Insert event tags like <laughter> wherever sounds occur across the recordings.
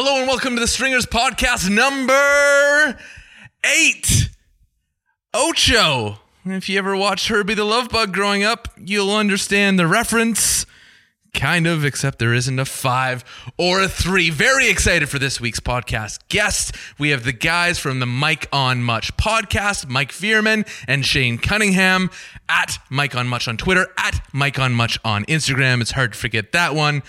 Hello and welcome to the Stringers Podcast number eight. Ocho. If you ever watched Herbie the Love Bug growing up, you'll understand the reference. Kind of, except there isn't a five or a three. Very excited for this week's podcast guest. We have the guys from the Mike on Much podcast, Mike Veerman and Shane Cunningham at Mike on Much on Twitter, at Mike on Much on Instagram. It's hard to forget that one.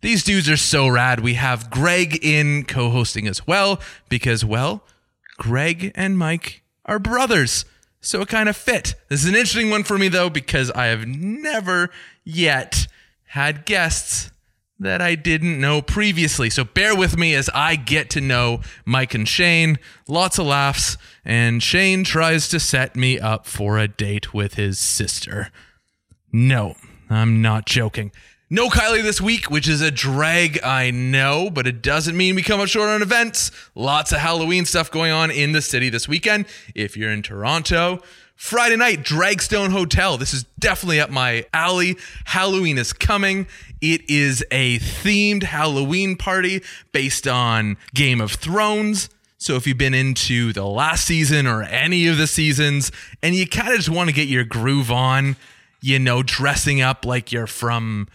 These dudes are so rad. We have Greg in co hosting as well because, well, Greg and Mike are brothers. So it kind of fit. This is an interesting one for me, though, because I have never yet had guests that I didn't know previously. So bear with me as I get to know Mike and Shane. Lots of laughs, and Shane tries to set me up for a date with his sister. No, I'm not joking. No Kylie this week, which is a drag, I know, but it doesn't mean we come up short on events. Lots of Halloween stuff going on in the city this weekend. If you're in Toronto, Friday night, Dragstone Hotel. This is definitely up my alley. Halloween is coming. It is a themed Halloween party based on Game of Thrones. So if you've been into the last season or any of the seasons and you kind of just want to get your groove on, you know, dressing up like you're from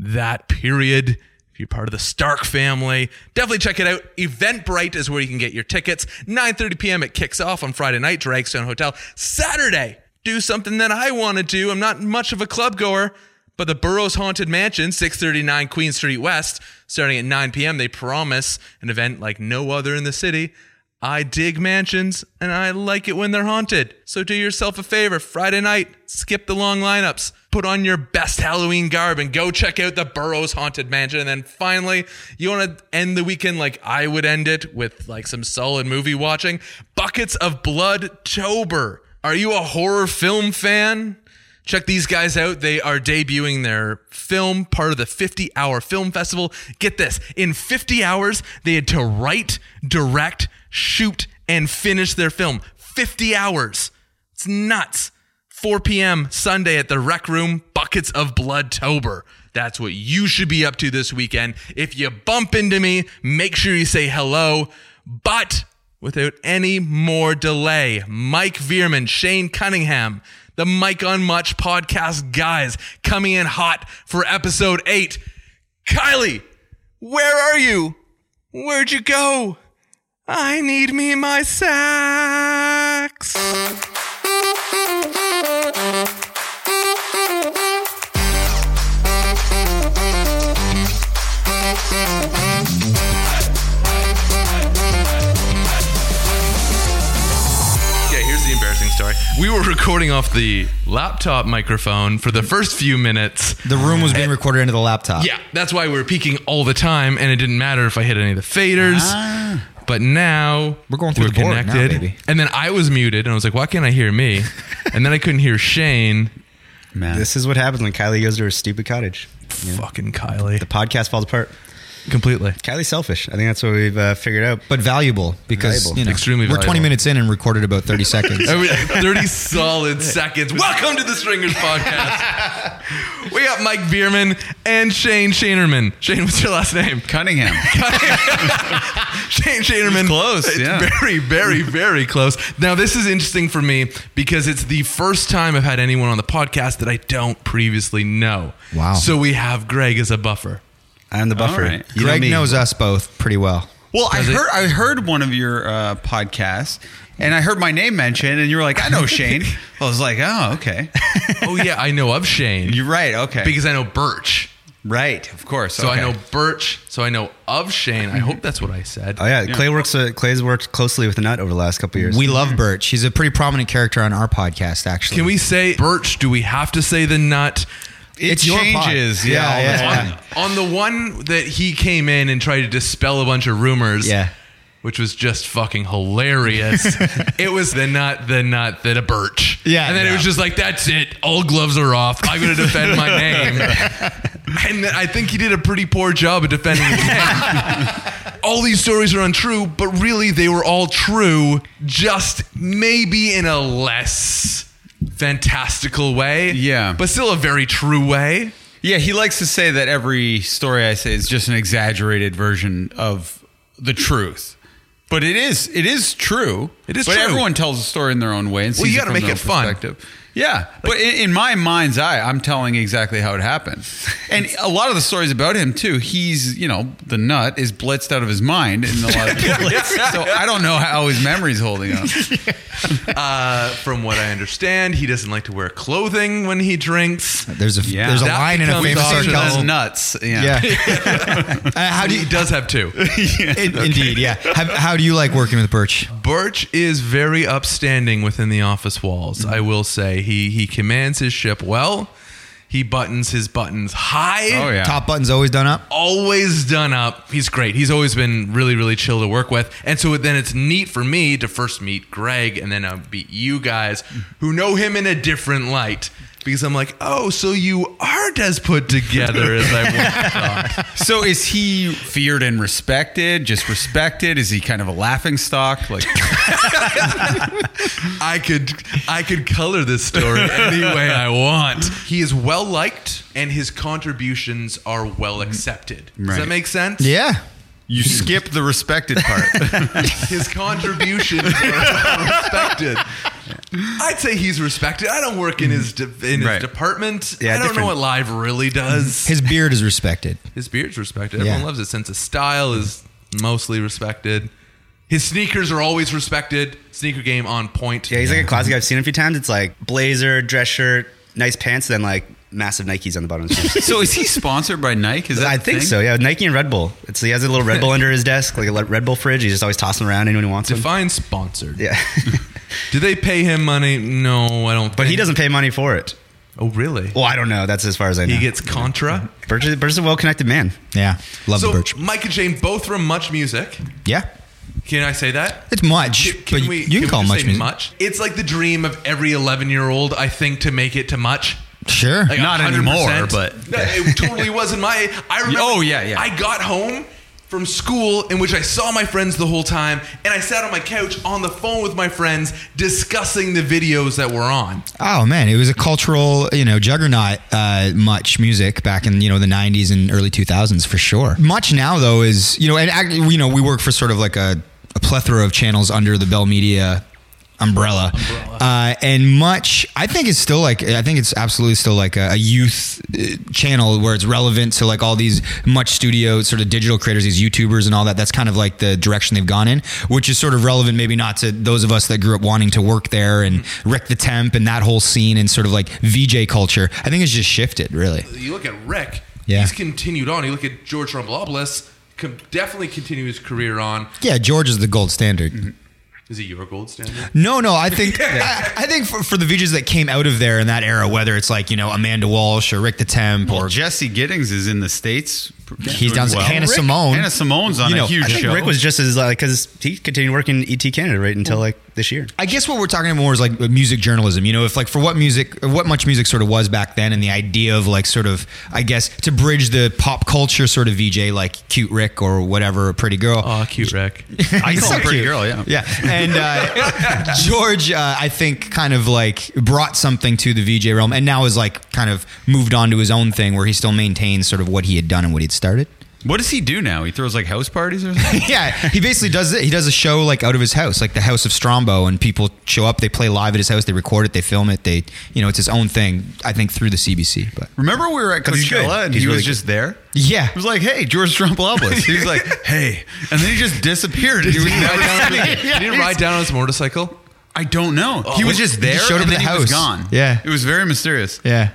that period. If you're part of the Stark family, definitely check it out. Eventbrite is where you can get your tickets. 9:30 p.m. it kicks off on Friday night, Dragstone Hotel. Saturday, do something that I want to do. I'm not much of a club goer, but the Burroughes Haunted Mansion, 639 Queen Street West, starting at 9 p.m. They promise an event like no other in the city. I dig mansions and I like it when they're haunted. So do yourself a favor Friday night, skip the long lineups, put on your best Halloween garb and go check out the Burroughes Haunted Mansion. And then finally, you want to end the weekend like I would end it with like some solid movie watching. Buckets of Blood Tober. Are you a horror film fan? Check these guys out. They are debuting their film, part of the 50 hour film festival. Get this in 50 hours, they had to write, direct, shoot, and finish their film. 50 hours. It's nuts. 4 p.m. Sunday at the Rec Room, Buckets of Blood Tober. That's what you should be up to this weekend. If you bump into me, make sure you say hello. But without any more delay, Mike Veerman, Shane Cunningham, the Mike on Much podcast guys coming in hot for episode eight. Kylie, where are you? Where'd you go? I need me my sax. Yeah, here's the embarrassing story. We were recording off the laptop microphone for the first few minutes. The room was being recorded into the laptop. Yeah, that's why we were peaking all the time, and it didn't matter if I hit any of the faders. Ah. But now We're going through the board now, baby. And then I was muted, and I was like, "Why can't I hear me?" <laughs> and then I couldn't hear Shane. Man. This is what happens when Kylie goes to her stupid cottage. Fucking Kylie, The podcast falls apart. Completely. Kylie's selfish. I think that's what we've uh, figured out. But valuable because Valuable. you know, Extremely We're 20 valuable. minutes in and recorded about 30 <laughs> seconds. I 30 solid seconds. Welcome to the Stringers Podcast. <laughs> we got Mike Veerman and Shane Shanerman. Shane, what's your last name? Cunningham. <laughs> Shane Shanerman. Close, It's yeah. Very, very, very close. Now, this is interesting for me because it's the first time I've had anyone on the podcast that I don't previously know. Wow. So we have Greg as a buffer. I'm the buffer. All right. You know Greg me. knows us both pretty well. Well, I Does it- heard I heard one of your uh, podcasts, and I heard my name mentioned, and you were like, "I know Shane." <laughs> I was like, "Oh, okay, <laughs> Oh, yeah, I know of Shane you're right. Okay, because I know Birch. right, of course. So okay. I know Birch. So I know of Shane. I hope that's what I said. Oh yeah, Clay works. Uh, Clay's worked closely with the nut over the last couple of years. We love Birch. He's a pretty prominent character on our podcast, actually. Can we say Birch? Do we have to say the nut? It It's your pod. changes. Yeah, Yeah, yeah. On, on the one that he came in and tried to dispel a bunch of rumors. Yeah. Which was just fucking hilarious. <laughs> it was the nut, the nut, that a birch. Yeah, And then it was just like, that's it. All gloves are off. I'm going to defend my name. <laughs> and I think he did a pretty poor job of defending his name. <laughs> all these stories are untrue, but really they were all true, just maybe in a less fantastical way. Yeah. But still a very true way. Yeah, he likes to say that every story I say is just an exaggerated version of the truth. But it is it is true. It is but true. everyone tells a story in their own way and Well, you gotta from make their it fun. Perspective. Yeah, but in, in my mind's eye, I'm telling exactly how it happened. And a lot of the stories about him too. He's you know the nut is blitzed out of his mind in a lot of <laughs> so I don't know how his memory's holding up. <laughs> Uh, from what I understand, he doesn't like to wear clothing when he drinks. There's a Yeah. there's a That line in a becomes famous optional. R. That's Kelly. nuts. Yeah. Yeah. <laughs> Uh, how do He does have two. in- Indeed, yeah. How, how do you like working with Birch? Birch is very upstanding within the office walls. I will say he he commands his ship well. He buttons his buttons high. Oh yeah. Top button's always done up. Always done up. He's great. He's always been really, really chill to work with. And so then it's neat for me to first meet Greg and then I'll meet you guys who know him in a different light. Because I'm like, oh, so you aren't as put together as I once thought. So is he feared and respected? Just respected? Is he kind of a laughing stock? Like <laughs> I could I could color this story any way I want. He is well liked and his contributions are well accepted. Does Right. that make sense? Yeah. you skip the respected part. <laughs> His contributions are well respected. I'd say he's respected. I don't work in his mm-hmm. de- in his Right. department. Yeah, I don't know different. what live really does. Mm-hmm. His beard is respected. His beard's respected. Yeah. Everyone loves his sense of style is mostly respected. His sneakers are always respected. Sneaker game on point. Yeah, he's like a classic I've seen a few times. It's like blazer, dress shirt, nice pants, then like massive Nikes on the bottom. Of his <laughs> shoes. so is he sponsored by Nike? Is that I think thing? so. Yeah, Nike and Red Bull. It's he has a little Red Bull <laughs> under his desk, like a Red Bull fridge. He's just always tossing around anyone who wants one. Define sponsored. Yeah, <laughs> Do they pay him money? No, I don't. but he doesn't pay money for it. Oh, really? Well, I don't know. That's as far as I know. He gets contra. Birch, is- Birch is a well-connected man. Yeah. Love so the Birch. Mike and Shane both from Much Music. Yeah. Can I say that? It's much, Can, can but we, you can, we call just much say music. much. It's like the dream of every 11 year old, I think, to make it to much. Sure. Like Not 100%. anymore, but- No, it totally wasn't my. I <laughs> remember. Oh, yeah, yeah. I got home from school in which I saw my friends the whole time, and I sat on my couch on the phone with my friends discussing the videos that were on. Oh man, it was a cultural, you know, juggernaut. Uh, much music back in you know the '90s and early 2000s for sure. Much now though is you know, and you know, we work for sort of like a, a plethora of channels under the Bell Media umbrella, Uh, and much I think it's still like I think it's absolutely still like a, a youth uh, channel where it's relevant to like all these much studio sort of digital creators, these YouTubers and all that. That's kind of like the direction they've gone in, which is sort of relevant maybe not to those of us that grew up wanting to work there and Rick the Temp and that whole scene and sort of like VJ culture. I think it's just shifted really. You look at Rick, Yeah. he's continued on. You look at George Stroumboulopoulos, definitely continue his career on. Yeah, George is the gold standard. Is it your gold standard? No, no. I think <laughs> I, I think for, for the VJs that came out of there in that era, whether it's like you know Amanda Walsh or Rick the Temp Or or Jesse Giddings is in the states. He's doing down to Hannah Simone. Hannah Simone's on You know, a huge I think show. Rick was just as like because he continued working ET Canada right until like this year. I guess what we're talking about more is like music journalism. You know, if like for what music, what much music sort of was back then, and the idea of like sort of, I guess, to bridge the pop culture sort of VJ, like cute Rick or whatever, a pretty girl. Oh, cute Rick. <laughs> I He's call so him pretty cute. girl, yeah. Yeah, and uh, <laughs> George, uh, I think, kind of like brought something to the VJ realm, and now is like kind of moved on to his own thing, where he still maintains sort of what he had done and what he'd started. What does he do now? He throws like house parties or something? <laughs> yeah, he basically does it. He does a show like out of his house, like the House of Strombo, and people show up. They play live at his house. They record it. They film it. They, you know, it's his own thing. I think through the CBC, but Remember we were at. Coachella and He's he really was good. just there? yeah, He was like, "Hey, George Stroumboulopoulos." He was like, <laughs> "Hey," and then he just disappeared. He was never Ride seen down, again. Did he ride down on his motorcycle? I don't know. he oh. was just there. just showed up and at then the he was house. gone. Yeah. it was very mysterious. yeah.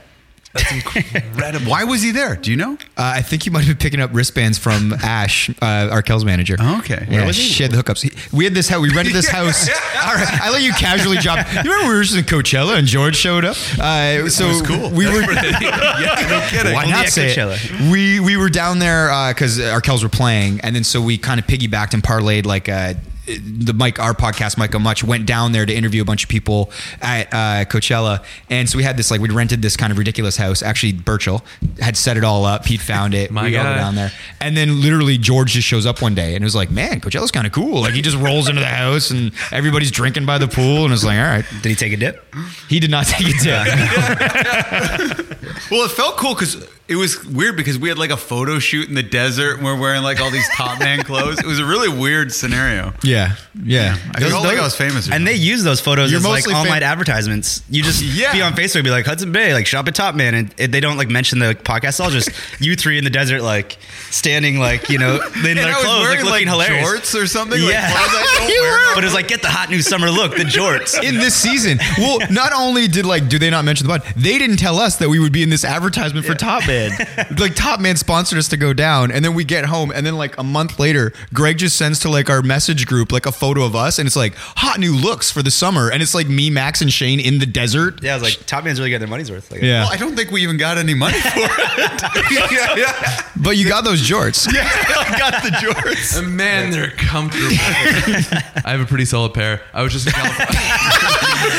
<laughs> Incredible. Why was he there? Do you know? Uh, I think he might have been picking up wristbands from <laughs> Ash, uh, Arkells' manager. Okay. Yeah, Where was he? she had the hookups. He- We had this house. We rented this <laughs> house. All right, I let you casually drop. You remember we were just in Coachella and George showed up. Uh, so was cool. We were. yeah, no kidding. Why not say it? We we were down there because Arkells were playing, and then so we kind of piggybacked and parlayed like a the Mike, our podcast, Mike on Much, went down there to interview a bunch of people at uh, Coachella, and so we had this like we'd rented this kind of ridiculous house. Actually, Birchall had set it all up. He'd found it. <laughs> My we all go down there, and then literally George just shows up one day and it was like, "Man, Coachella's kind of cool." Like he just rolls into the house and everybody's drinking by the pool, and it's like, "All right." Did he take a dip? He did not take a dip. <laughs> Well, it felt cool because it was weird because we had like a photo shoot in the desert and we're wearing like all these top man clothes. It was a really weird scenario. yeah, yeah. yeah. I felt like I was famous. or And they use those photos You're as like mostly fam- night advertisements. You just <laughs> Yeah. be on Facebook, be like Hudson Bay, like shop at Top Man, and it, they don't like mention the podcast. It's all just <laughs> you three in the desert, like standing, like you know, in And their I was clothes, wearing like looking like hilarious. jorts or something. Like, Yeah. clothes I don't <laughs> You wear were. But it's like get the hot new summer look, the jorts. in this season. Well, not only did like do they not mention the pod, they didn't tell us that we would be in this advertisement for Top Man. like Top Man sponsored us to go down, and then we get home, and then like a month later, Greg just sends to like our message group like a photo of us, and it's like hot new looks for the summer, and it's like me, Max, and Shane in the desert. Yeah, I was like, Top Man's really got their money's worth. Like, Yeah, Well, I don't think we even got any money for it. yeah, <laughs> yeah. <laughs> but you got those jorts. <laughs> Yeah, I got the jorts. And man, they're comfortable. I have a pretty solid pair. I was just in California.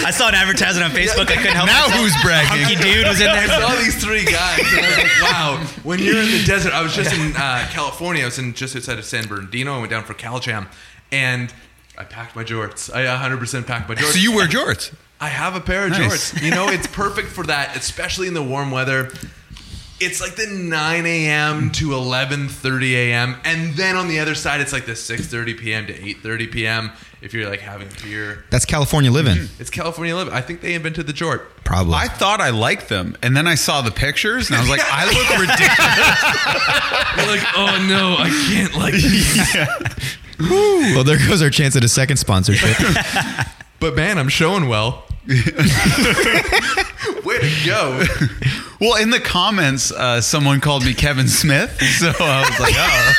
I saw an advertisement on Facebook. I couldn't help Now myself. who's bragging? Hunky dude was in I there. saw these three guys, and I was like, "Wow!" When you're in the desert, I was just in uh, California. I was in just outside of San Bernardino. I went down for CalJam, and I packed my jorts. I 100% packed my jorts. So you wear jorts? I have a pair of Nice. jorts. You know, it's perfect for that, especially in the warm weather. It's like the 9 a.m. to 11:30 a.m. and then on the other side, it's like the 6:30 p.m. to 8:30 p.m. If you're like having a beer, That's California living, mm-hmm. it's California living. I think they invented the jort. probably. I thought I liked them, and then I saw the pictures, and I was like, I look <laughs> ridiculous. You're like, oh no, I can't like <laughs> this. Well, there goes our chance at a second sponsorship. <laughs> But man, I'm showing well. <laughs> Way to go. Well, in the comments, uh, someone called me Kevin Smith, <laughs> so I was like, oh,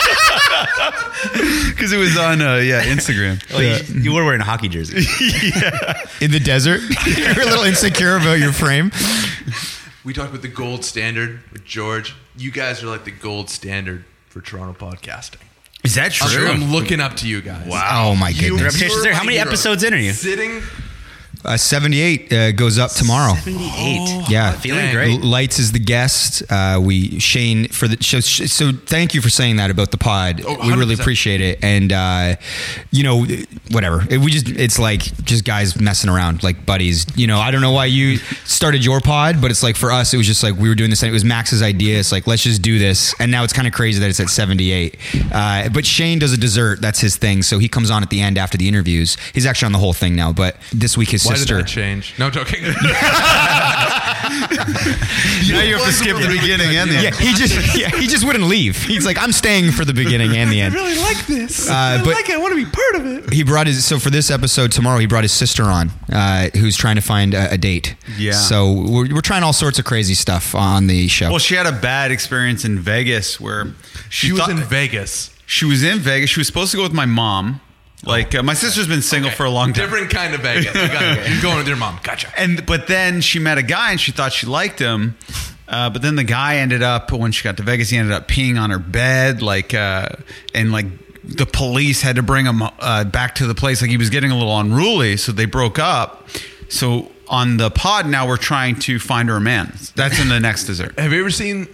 because it was on uh, yeah Instagram. Oh, you, you were wearing a hockey jersey. in the desert, you're a little insecure about your frame. We talked about the gold standard with George. You guys are like the gold standard for Toronto podcasting. Is that I'm, I'm looking up to you guys. Wow, Oh my You- goodness. Reputation's there. How many you're my episodes in are you? Sitting. Uh, 78 uh, goes up tomorrow. 78. Yeah, Feeling dang. great. Lights is the guest. Uh, we Shane for the show. So thank you for saying that about the pod. Oh, we really appreciate it. And uh, you know, whatever. It, we just it's like just guys messing around, like buddies. You know, I don't know why you started your pod, but it's like for us, it was just like we were doing this. And it was Max's idea. It's like let's just do this. And now it's kind of crazy that it's at 78. Uh, but Shane does a dessert. That's his thing. So he comes on at the end after the interviews. He's actually on the whole thing now. But this week his Why sister. did that change? No, I'm joking. <laughs> <laughs> now you have to skip the beginning and the Yeah, he just yeah, he just wouldn't leave. He's like, I'm staying for the beginning and the <laughs> end. I really like this. Uh, but it. I want to be part of it. he brought his so for this episode tomorrow he brought his sister on, uh, who's trying to find a, a date. Yeah. So we're, we're trying all sorts of crazy stuff on the show. Well, she had a bad experience in Vegas where She was thought- in Vegas. She was in Vegas. She was supposed to go with my mom. Like uh, my sister's been single for a long time. Different kind of Vegas. I got it. You're going with your mom. <laughs> Gotcha. And but then she met a guy and she thought she liked him. Uh, but then the guy ended up when she got to Vegas, he ended up peeing on her bed, like uh, and like the police had to bring him uh, back to the place. Like he was getting a little unruly, so they broke up. So on the pod now, we're trying to find her a man. That's in the next dessert. Have you ever seen?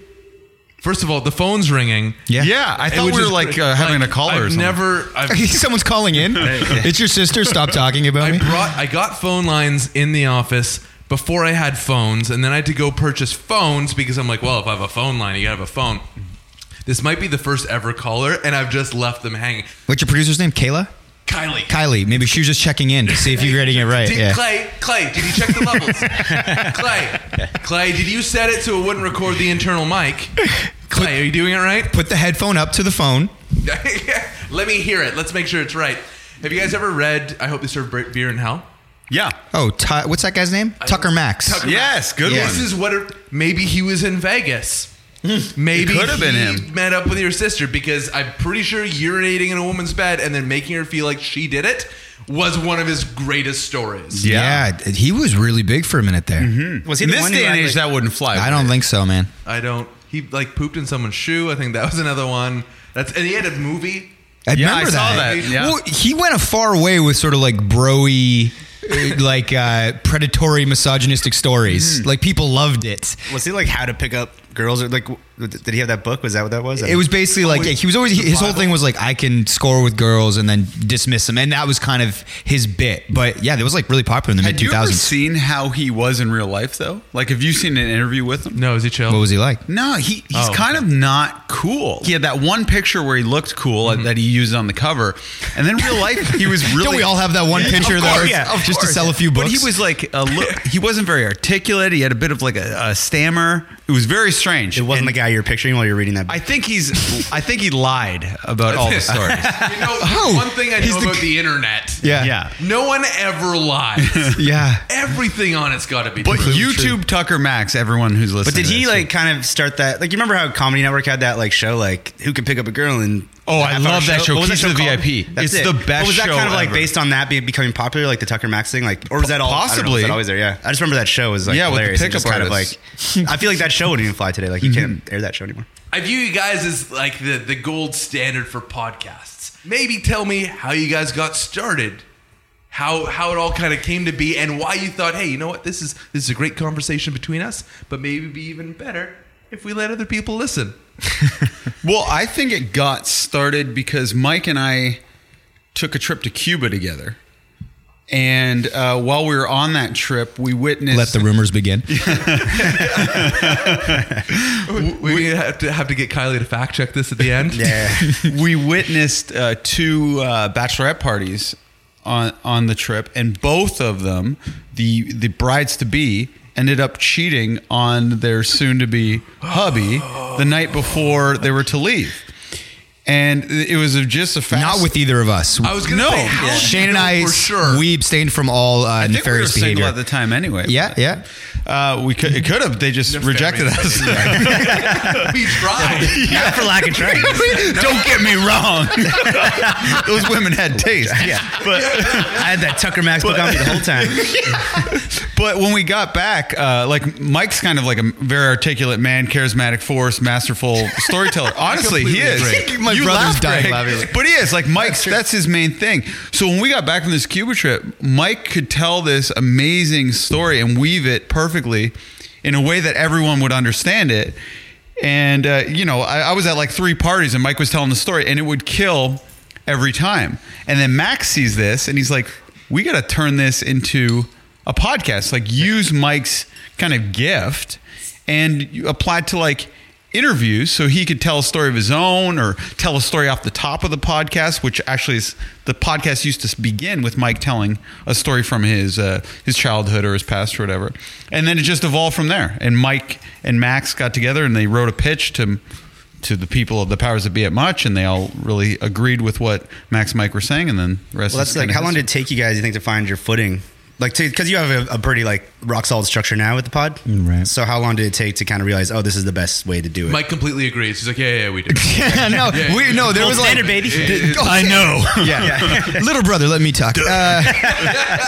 First of all, the phone's ringing. yeah. Yeah, I thought Which we were is like uh, having Like, a caller. or I've something. never. I've, <laughs> Someone's calling in. It's your sister. Stop talking about I me. brought. I got phone lines in the office before I had phones, and then I had to go purchase phones because I'm like, well, if I have a phone line, you gotta have a phone. This might be the first ever caller, and I've just left them hanging. What's your producer's name? Kayla. Kylie. Kylie. Maybe she was just checking in to see if you're getting it right. Did, Yeah. Clay, Clay, did you check the levels? <laughs> Clay, Clay, did you set it so it wouldn't record the internal mic? Clay, are you doing it right? Put the headphone up to the phone. <laughs> Let me hear it. Let's make sure it's right. Have you guys ever read I Hope They Serve Beer in Hell? Yeah. Oh, Ty- what's that guy's name? Tucker Max. Tucker Yes, good Yeah. This is what it, maybe he was in Vegas. Maybe It could have been he him. met up with your sister because I'm pretty sure urinating in a woman's bed and then making her feel like she did it was one of his greatest stories. Yeah. Yeah, he was really big for a minute there. Was he In the this one who day and age, like- that wouldn't fly. I don't think so, man. I don't. He like pooped in someone's shoe. I think that was another one. That's and he had a movie I Yeah, remember I saw that. that, yeah. Well, he went a far way with sort of like broy, uh, <laughs> like uh, predatory, misogynistic stories. Hmm. Like people loved it. Was he like how to pick up girls are like did he have that book? Was that what that was? It was basically like he was always his whole thing was like I can score with girls and then dismiss them, and that was kind of his bit. But yeah, that was like really popular in the mid Had you ever thousands. seen how he was in real life, though? Like, have you seen an interview with him? No, is he chill? What was he like? No, he, he's Oh, kind of not cool. He had that one picture where he looked cool uh, that he used on the cover, and then real life he was <laughs> really. Don't we all have that one picture Of though? course, yeah, of just to course. sell a few books. But he was like, a li- he wasn't very articulate. He had a bit of like a, a stammer. It was very strange. It wasn't And the guy you're picturing while you're reading that. I think he's. I think he lied about all the stories. <laughs> You know, <laughs> Oh, one thing I know the- about the internet. yeah, Yeah. No one ever lies. <laughs> yeah. Everything on it's got to be But true. YouTube Tucker Max, everyone who's listening. But did to he this, like kind of start that? Like you remember how Comedy Network had that like show like Who Can Pick Up a Girl and Oh, I love that show. What was Keys to the called? VIP. That's It's it. the best But was that kind of like ever. based on that be, becoming popular, like the Tucker Max thing, like, or was that all I know, Possibly. was that always there? Yeah, I just remember that show was like Yeah, with the hilarious. and pickup just kind of like. I feel like that show wouldn't even fly today. Like you can't mm-hmm. air that show anymore. I view you guys as like the, the gold standard for podcasts. Maybe tell me how you guys got started, how how it all kind of came to be, and why you thought, hey, you know what, this is this is a great conversation between us, but maybe be even better if we let other people listen. <laughs> Well, I think it got started because Mike and I took a trip to Cuba together. And uh, while we were on that trip, we witnessed. Let the rumors begin. <laughs> We, we have to have to get Kylie to fact check this at the end. Yeah, <laughs> we witnessed uh, two uh, bachelorette parties on on the trip, and both of them, the the brides to be, ended up cheating on their soon to be hubby the night before they were to leave, and it was just a fast. Not with either of us. I was gonna No. say, how Yeah. Shane and I, for sure. we abstained from all uh, I think we were nefarious single behavior. at the time anyway. yeah, yeah. Uh, we could it could have they just rejected us. <laughs> we tried. not for lack of trying. <laughs> Don't get me wrong; <laughs> those women had taste. Yeah, but I had that Tucker Max book on me the whole time. But when we got back, uh, like Mike's kind of like a very articulate man, charismatic force, masterful storyteller. Honestly, he is. completely agree. My brother's laugh, dying laughing. But he is like Mike's. That's, his main thing. So when we got back from this Cuba trip, Mike could tell this amazing story and weave it perfectly in a way that everyone would understand it. And uh, you know, I, I was at like three parties, and Mike was telling the story, and it would kill every time. And then Max sees this, and he's like, "We got to turn this into a podcast. Like, use Mike's kind of gift and apply it to like." Interviews so he could tell a story of his own or tell a story off the top of the podcast which actually is the podcast used to begin with mike telling a story from his uh, his childhood or his past or whatever and then it just evolved from there and mike and max got together and they wrote a pitch to to the people of the powers that be at much and they all really agreed with what max and mike were saying and then the rest Well, that's like how long did it take you guys? You think to find your footing? Like, because you have a, a pretty like rock solid structure now with the pod, Right. So how long did it take to kind of realize, oh, this is the best way to do it? Mike completely agrees. He's like, yeah, yeah, we do. <laughs> no, Yeah, we, no, there Gold was like standard, baby. <laughs> I know. <laughs> Yeah. little brother, let me talk. Uh,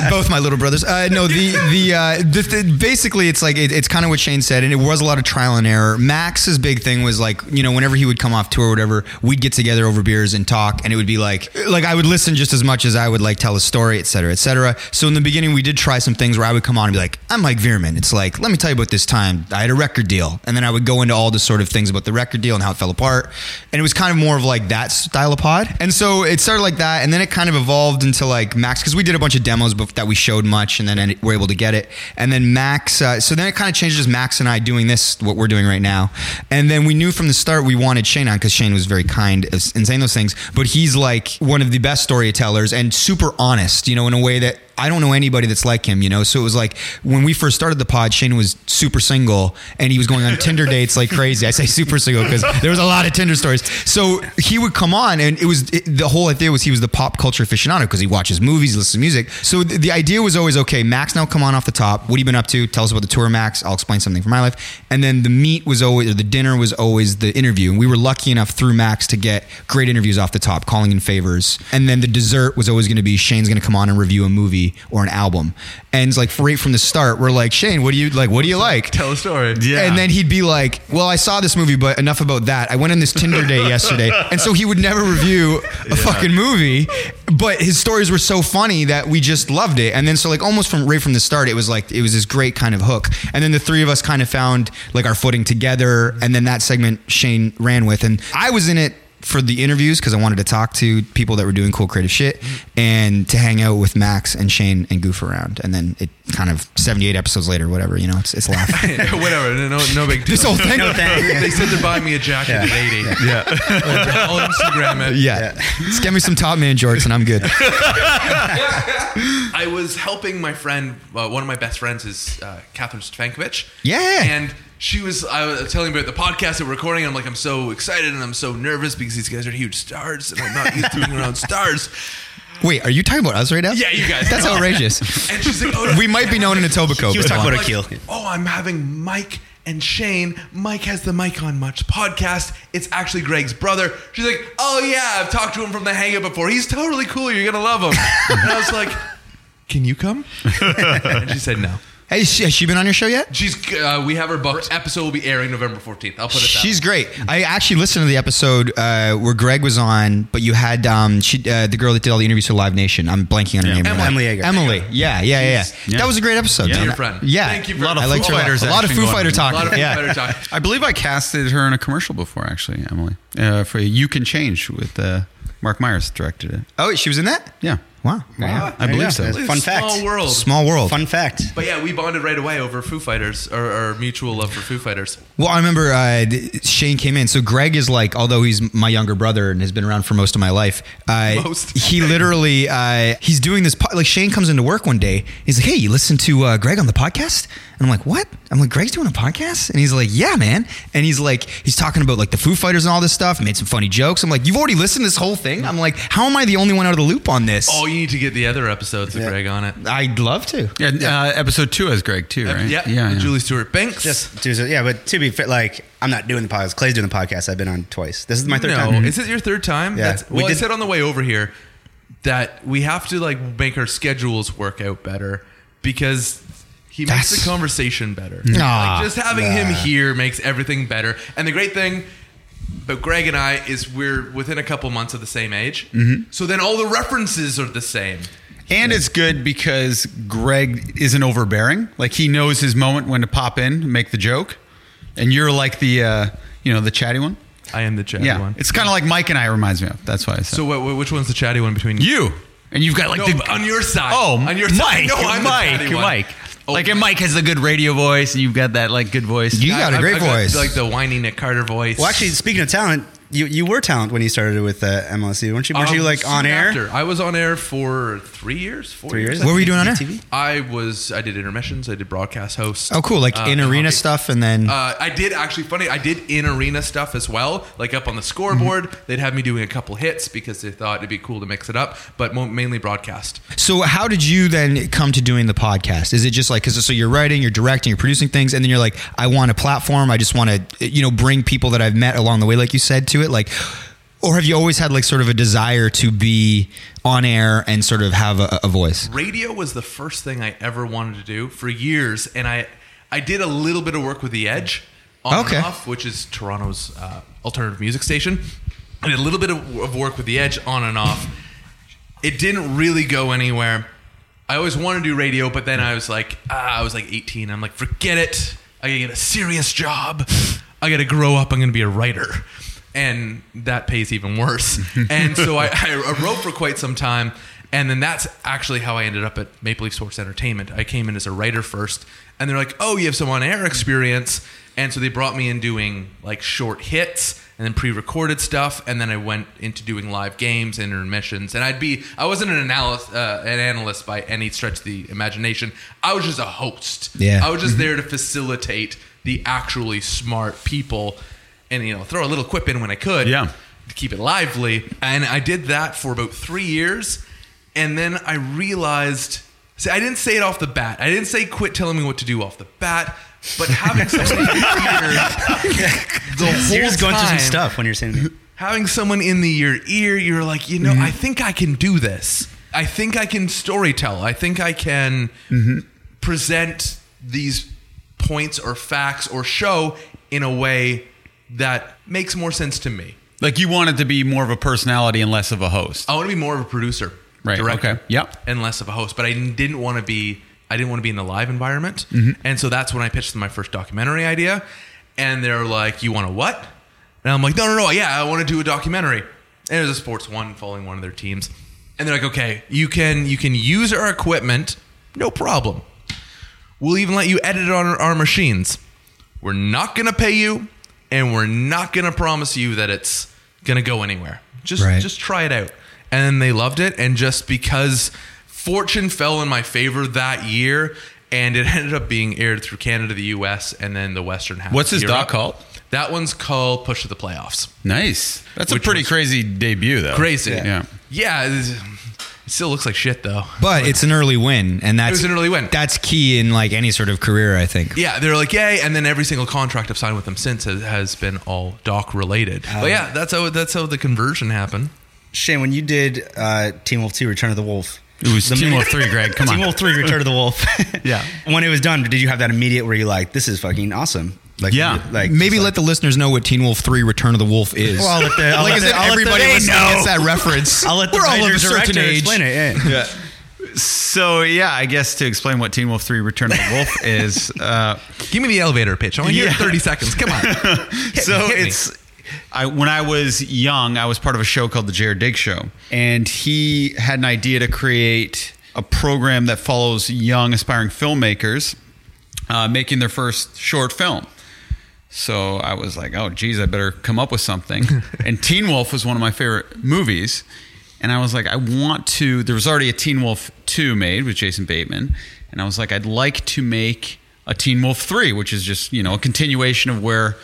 both my little brothers. Uh, no, the the, uh, the, the basically it's like it, it's kind of what Shane said, and it was a lot of trial and error. Max's big thing was like you know whenever he would come off tour or whatever, we'd get together over beers and talk, and it would be like like I would listen just as much as I would like tell a story, et cetera, et cetera. So in the beginning, we did try some things where I would come on and be like, I'm Mike Veerman. It's like let me tell you about this time I had a record deal, and then I would go into all the sort of things about the record deal and how it fell apart, and it was kind of more of like that style of pod. And so it started like that, and then it kind of evolved into like Max because we did a bunch of demos that we showed much, and then we're able to get it. And then Max, uh, so then it kind of changed as Max and I doing this, what we're doing right now. And then we knew from the start we wanted Shane on because Shane was very kind in saying those things, but he's like one of the best storytellers and super honest, you know, in a way that I don't know anybody that's like him, you know. So it was like when we first started the pod, Shane was super single and he was going on Tinder dates like crazy. I say super single because there was a lot of Tinder stories. So he would come on, and it was it, the whole idea was he was the pop culture aficionado because he watches movies, listens to music. So th- the idea was always okay, Max, now come on off the top. What have you been up to? Tell us about the tour, Max. I'll explain something from my life. And then the meat was always, or the dinner was always the interview. And we were lucky enough through Max to get great interviews off the top, calling in favors. And then the dessert was always going to be Shane's going to come on and review a movie movie or an album. And it's like right from the start, we're like, Shane, what do you like? What do you like? Tell a story. Yeah. And then he'd be like, "Well, I saw this movie, but enough about that. I went on this Tinder day <laughs> yesterday." And so he would never review a fucking movie, but his stories were so funny that we just loved it. And then so like almost from right from the start, it was like it was this great kind of hook. And then the three of us kind of found like our footing together. And then that segment Shane ran with, and I was in it for the interviews because I wanted to talk to people that were doing cool creative shit and to hang out with Max and Shane and goof around. And then it kind of 78 episodes later, whatever, you know, it's it's laugh. <laughs> Whatever. No, no big deal. This whole thing. No thanks. they said they're buying me a jacket at 80. yeah. <laughs> I'll Instagram it. Yeah. Just get me some top man jorts and I'm good. <laughs> I was helping my friend. Uh, one of my best friends is uh, Catherine Stankovic. Yeah. and she was. I was telling about the podcast that we're recording. I'm like, I'm so excited and I'm so nervous because these guys are huge stars, and I'm not used to being around <laughs> stars. Wait, are you talking about us right now? Yeah, you guys. That's outrageous. And she's like, oh, we might be known in Etobicoke. He was talking about a like, keel. Oh, I'm having Mike and Shane. Mike has the Mike on Much podcast. It's actually Greg's brother. She's like, oh yeah, I've talked to him from the hangout before. He's totally cool. You're gonna love him. and I was like, can you come? <laughs> and she said no. Hey, she, has she been on your show yet? She's. Uh, we have her booked. Episode will be airing November 14th. I'll put it. That She's way. great. I actually listened to the episode uh, where Greg was on, but you had um, she, uh, the girl that did all the interviews for Live Nation. I'm blanking on her Yeah. name. right. Emily Yeager. Emily. Yeah, yeah, yeah, Yeah. That was a great episode. Yeah. dude. Your friend. Yeah. Thank you For A lot of I Foo a lot. Fighters A lot of action Foo Fighter talk. A lot of yeah. better talk. I believe I casted her in a commercial before, actually, Emily. Uh, for You Can Change with uh, Mark Myers directed it. Oh, she was in that. Yeah. Wow. Wow. I believe so. That's a Fun fact. Small world. Small world. Fun fact. But yeah, we bonded right away over Foo Fighters, or our mutual love for Foo Fighters. Well, I remember uh, Shane came in. So Greg is like, although he's my younger brother and has been around for most of my life, uh, Most. he <laughs> literally uh, he's doing this. Po- like Shane comes into work one day. He's like, "Hey, you listen to uh, Greg on the podcast?" And I'm like, "What?" I'm like, "Greg's doing a podcast?" And he's like, "Yeah, man." And he's like, he's talking about like the Foo Fighters and all this stuff. Made some funny jokes. I'm like, "You've already listened to this whole thing?" I'm like, "How am I the only one out of the loop on this?" Oh, you need to get the other episodes with Greg on it. I'd love to. Yeah, uh, episode two has Greg too, right? Yeah, yeah. yeah. Julie Stewart Banks. Just do yeah, but to be fair, like I'm not doing the podcast. Clay's doing the podcast. I've been on twice. This is my third no, time. is it your third time? Yeah. That's, We well, I said on the way over here that we have to like make our schedules work out better because he makes That's- the conversation better. Nah. like ah, just having him here makes everything better. And the great thing about Greg and I is we're within a couple months of the same age, mm-hmm. so then all the references are the same. And it's good because Greg isn't overbearing. Like he knows his moment when to pop in, make the joke, and you're like the uh, you know the chatty one. I am the chatty yeah, one. it's kind of like Mike and I reminds me of. That's why I said so wh- wh- which one's the chatty one between you. And you've got like No, the on your side. Oh, on your Mike, side. No, I'm Mike. Mike. Oh, like and Mike has the good radio voice, and you've got that like good voice. You got a I- great I've got, voice. like the whiny Nick Carter voice. Well, actually, speaking of talent, you you were talent when you started with uh, MLSE, weren't you? Weren't you Um, like on air? after. I was on air for three years. Four Three years. What were you doing on air? TV? I was. I did intermissions. I did broadcast host. Oh, cool. Like Uh, in arena stuff, and then Uh, I did actually funny. I did in arena stuff as well, like up on the scoreboard. Mm-hmm. They'd have me doing a couple hits because they thought it'd be cool to mix it up, but mainly broadcast. So how did you then come to doing the podcast? Is it just like because so you're writing, you're directing, you're producing things, and then you're like, I want a platform. I just want to you know bring people that I've met along the way, like you said, to it. Like, or have you always had like sort of a desire to be on air and sort of have a, a voice? Radio was the first thing I ever wanted to do for years, and I I did a little bit of work with the Edge on Okay. and off, which is Toronto's uh, alternative music station. I did a little bit of, of work with the Edge on and off. It didn't really go anywhere. I always wanted to do radio, but then I was like, ah, I was like 18. I'm like, forget it. I gotta get a serious job. I gotta grow up. I'm gonna be a writer. And that pays even worse. <laughs> and so I, I wrote for quite some time. And then that's actually how I ended up at Maple Leaf Sports Entertainment. I came in as a writer first. And they're like, oh, you have some on air experience. And so they brought me in doing like short hits and then pre-recorded stuff, and then I went into doing live games and intermissions. And I'd be I wasn't an analyst, uh, an analyst by any stretch of the imagination. I was just a host. Yeah. I was just there to facilitate the actually smart people, and you know throw a little quip in when I could. Yeah. to keep it lively. And I did that for about three years, and then I realized. See, I didn't say it off the bat. I didn't say quit telling me what to do off the bat. But <laughs> having someone in your ear <laughs> the whole You're just going through some time- stuff when you're saying. having someone in the your ear, you're like, you know, mm-hmm. I think I can do this. I think I can storytell. I think I can mm-hmm. present these points or facts or show in a way that makes more sense to me. Like you wanted to be more of a personality and less of a host. I want to be more of a producer, Right, director, okay, yep. and less of a host. But I didn't want to be. I didn't want to be in the live environment, Mm-hmm. and so that's when I pitched my first documentary idea. And they're like, "You want a what?" And I'm like, "No, no, no. Yeah, I want to do a documentary." And it was a sports one following one of their teams. And they're like, "Okay, you can you can use our equipment, no problem. We'll even let you edit it on our, our machines. We're not going to pay you, and we're not going to promise you that it's going to go anywhere. Just Right. just try it out." And they loved it, and just because fortune fell in my favor that year, and it <laughs> ended up being aired through Canada, the U.S., and then the Western half. What's his doc called? That one's called Push to the Playoffs. Nice. That's a pretty crazy debut, though. Crazy. Yeah. Yeah. is- it still looks like shit though. But it's an early win, and that's it was an early win. That's key in like any sort of career, I think. Yeah, they're like, yay, and then every single contract I've signed with them since has, has been all doc related. but yeah, that's how that's how the conversion happened. Shane, when you did uh, Teen Wolf 2 Return of the Wolf. It was the Teen Wolf 3, Greg. <laughs> Come on, Team. Wolf 3 Return of the Wolf. Yeah. <laughs> When it was done, did you have that immediate where you like, this is fucking awesome? Like, Yeah. Like Maybe just let the listeners know what Teen Wolf Three: Return of the Wolf is. Well, I'll let the- I'll like let as the- if I'll let the- everybody know. gets that reference. <laughs> I'll let the We're all of a certain age. explain it. <laughs> Yeah. So, yeah, I guess to explain what Teen Wolf 3 Return of the Wolf <laughs> is, uh, Give me the elevator pitch. I want to hear it in 30 seconds. Come on. Hit so me, hit me. it's I when I was young, I was part of a show called the Jared Diggs Show, and he had an idea to create a program that follows young aspiring filmmakers uh, making their first short film. So I was like, "Oh, geez, I better come up with something." <laughs> and Teen Wolf was one of my favorite movies, and I was like, "I want to." There was already a Teen Wolf two made with Jason Bateman, and I was like, "I'd like to make a Teen Wolf three, which is just you know a continuation of where."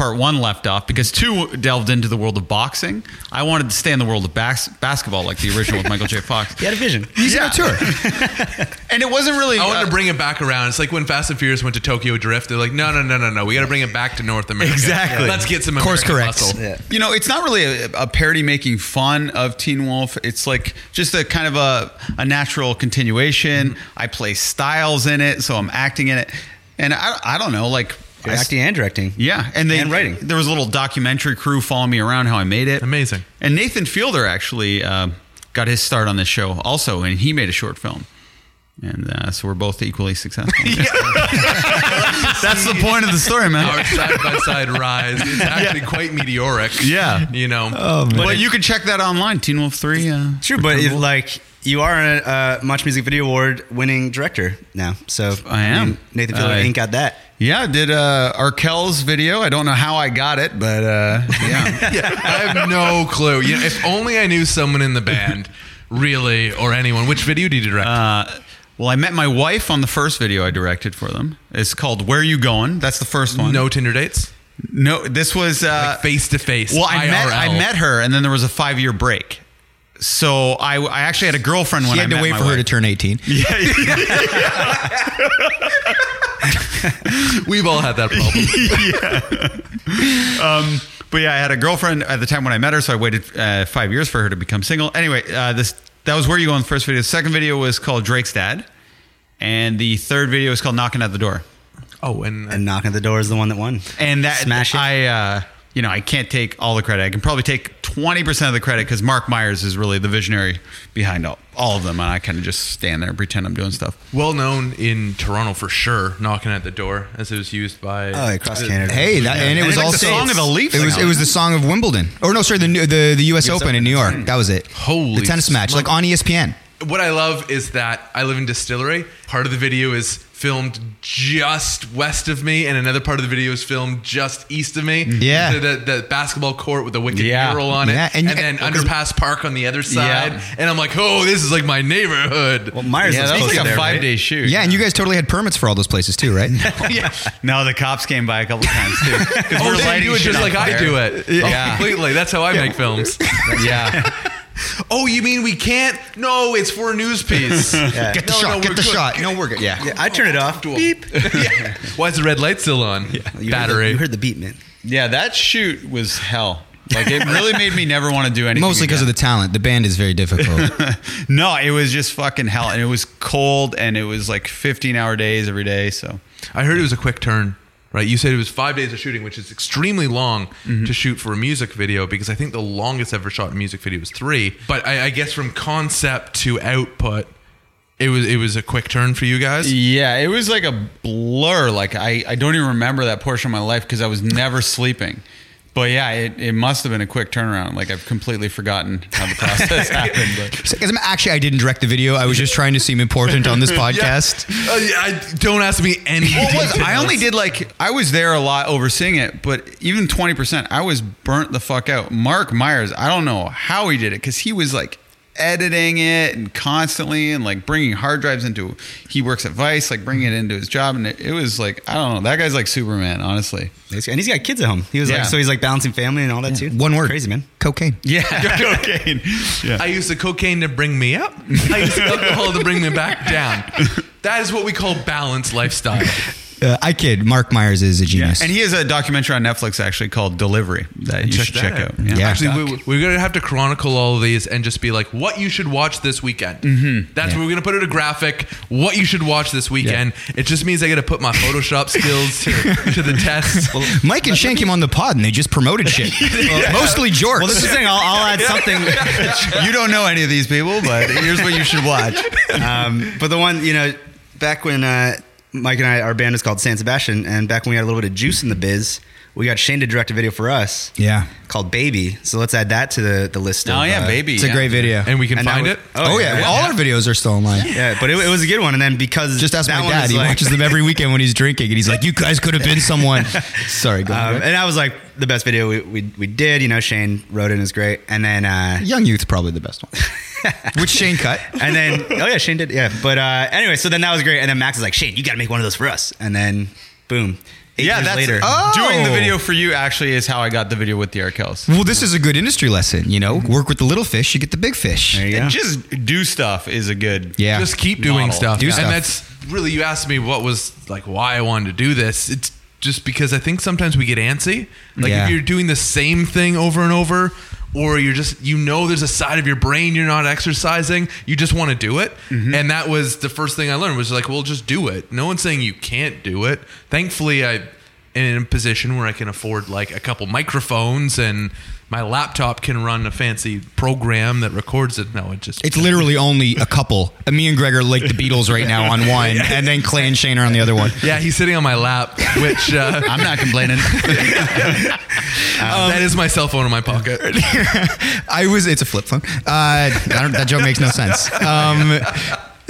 Part one left off because two delved into the world of boxing. I wanted to stay in the world of bas- basketball, like the original with Michael J. <laughs> Fox. He had a vision. He's on a tour. <laughs> and it wasn't really. I wanted uh, to bring it back around. It's like when Fast and Furious went to Tokyo Drift. They're like, no, no, no, no, no. We got to bring it back to North America. Exactly. Let's get some Course correct. Yeah. You know, it's not really a, a parody making fun of Teen Wolf. It's like just a kind of a, a natural continuation. I play styles in it, so I'm acting in it. And I, I don't know, like. You're I s- acting and directing. Yeah, and they, And writing. There was a little documentary crew following me around how I made it. Amazing. And Nathan Fielder actually uh, got his start on this show also, and he made a short film. And uh, so we're both equally successful. <laughs> <laughs> That's the point of the story, man. Our side by side rise is <laughs> actually quite meteoric. Yeah. You know, But you can check that online. Teen Wolf Three. Uh, True, but it, like you are a uh, Much Music Video Award winning director now. So I am. Nathan Fielder I- ain't got that. Yeah, did uh, Arkells' video. I don't know how I got it, but uh, yeah. yeah, I have no clue. You know, if only I knew someone in the band, really, or anyone. Which video did you direct? Well, I met my wife on the first video I directed for them. It's called "Where Are You Going." That's the first one. no Tinder dates. no, this was uh, Face to face. Well, I met I met her, and then there was a five year break. So I, I actually had a girlfriend when He I had to met wait my for her to turn 18. <laughs> Yeah. <laughs> We've all had that problem. <laughs> Um, but yeah, I had a girlfriend at the time when I met her, so I waited uh, five years for her to become single. Anyway, uh, this that was where you go in the first video. The second video was called Drake's Dad, and the third video is called Knocking at the Door. Oh, and, And knocking at the door is the one that won. And that Smash it. I, uh, you know, I can't take all the credit. I can probably take twenty percent of the credit because Mark Myers is really the visionary behind all, all of them, and I kind of just stand there and pretend I'm doing stuff. well known in Toronto for sure. Knocking at the door, as it was used by Oh, across Canada. Hey, that, and it And was it's like also the song of the Leafs, It was it was the song of Wimbledon. Or no, sorry, the the the U.S. Open in New York. That was it. Holy the tennis match, like on ESPN. What I love is that I live in Distillery. Part of the video is filmed just west of me, and another part of the video is filmed just east of me. Yeah. the, the, the basketball court with the wicked Yeah. mural on it, Yeah, and, and- then and- Underpass Park on the other side. Yeah. And I'm like, oh, this is like my neighborhood. Well, Myers Yeah, was that like a there, five right? day shoot. Yeah, and you guys totally had permits for all those places too, right? <laughs> Oh, yeah. No, the cops came by a couple times too. 'Cause <laughs> Oh, we're they lighting do it just on like I do it. Yeah. <laughs> completely. That's how I make films. Yeah. Oh, you mean we can't? No, it's for a news piece. Yeah. <laughs> Get the No, shot. no, get we're the good. shot. No, we're good. Yeah. Yeah, I turn it off. Beep. <laughs> yeah. Why is the red light still on? You heard the- Battery. you heard the beat, man. Yeah, that shoot was hell. Like it really made me never want to do anything. Mostly because of the talent. The band is very difficult. <laughs> no, it was just fucking hell, and it was cold, and it was like 15 hour days every day. So I heard it was a quick turn, right? You said it was five days of shooting, which is extremely long Mm-hmm. to shoot for a music video because I think the longest ever shot music video was three. But I, I guess from concept to output, it was it was a quick turn for you guys. yeah, it was like a blur. Like I, I don't even remember that portion of my life because I was never sleeping. But yeah, it, it must have been a quick turnaround. Like I've completely forgotten how the process <laughs> <laughs> happened. But Because actually, I didn't direct the video. I was just trying to seem important on this <laughs> podcast. Uh, yeah, I, don't ask me any. What was I only did like I was there a lot overseeing it, but even twenty percent, I was burnt the fuck out. Mark Myers, I don't know how he did it because he was like editing it and constantly and like bringing hard drives into. He works at Vice, like bringing it into his job, and it, it was like I don't know. That guy's like Superman, honestly. and he's got kids at home. He was Yeah. like, so he's like balancing family and all that too. One word. crazy man. Cocaine. Yeah, <laughs> cocaine. Yeah. I used the cocaine to bring me up. I used the alcohol to bring me back down. That is what we call balanced lifestyle. Uh, I kid. Mark Myers is a Yeah. genius. And he has a documentary on Netflix actually called Delivery that you should that check out. Yeah. Actually, we, we're gonna have to chronicle all of these and just be like, what you should watch this weekend. Mm-hmm. That's where we're gonna put it a graphic. What you should watch this weekend. It just means I got to put my Photoshop skills to, <laughs> to the test. Mike and Shane came on the pod and they just promoted <laughs> shit. Mostly jorts. Well, this is the thing. I'll, I'll add something. <laughs> you don't know any of these people, but here's what you should watch. Um, but the one, you know, back when uh, Mike and I, our band is called San Sebastian, and back when we had a little bit of juice in the biz, we got Shane to direct a video for us yeah. called Baby. So let's add that to the, the list. Oh of, yeah, uh, baby. It's a great video. and we can And find we- it. Oh, yeah. All our videos are still online. Yeah, but it, it was a good one. And then because Just ask that my dad. He like- watches them every weekend when he's drinking, and he's like, "You guys could have been someone." <laughs> Sorry, go Um, and I was like the best video we, we, we did. You know, Shane wrote it and it was great. And then, uh, Young Youth, probably the best one. <laughs> Which Shane cut. and then, oh yeah, Shane did. Yeah. But uh, anyway, so then that was great. And then Max is like, Shane, you got to make one of those for us. And then, boom. Eight Yeah, years that's later. Oh. doing the oh. video for you. Actually, is how I got the video with the Arkells. Well, this is a good industry lesson. You know, work with the little fish, you get the big fish. There you go. Just do stuff is a good. Yeah. Just keep doing Model. stuff. Do and stuff. that's really you asked me what was like why I wanted to do this. It's just because I think sometimes we get antsy. Like Yeah. if you're doing the same thing over and over or you're just you know there's a side of your brain you're not exercising, you just want to do it. Mm-hmm. And that was the first thing I learned was like, well, just do it. No one's saying you can't do it. Thankfully, I am in a position where I can afford like a couple microphones and my laptop can run a fancy program that records it. No, it just It's literally only a couple. <laughs> Me and Greg are like the Beatles right now on one, <laughs> and then Clay and Shane are on the other one. Yeah, he's sitting on my lap, which uh, <laughs> I'm not complaining. that is my cell phone in my pocket. I was. It's a flip phone. Uh, I don't, that joke makes no sense. Um,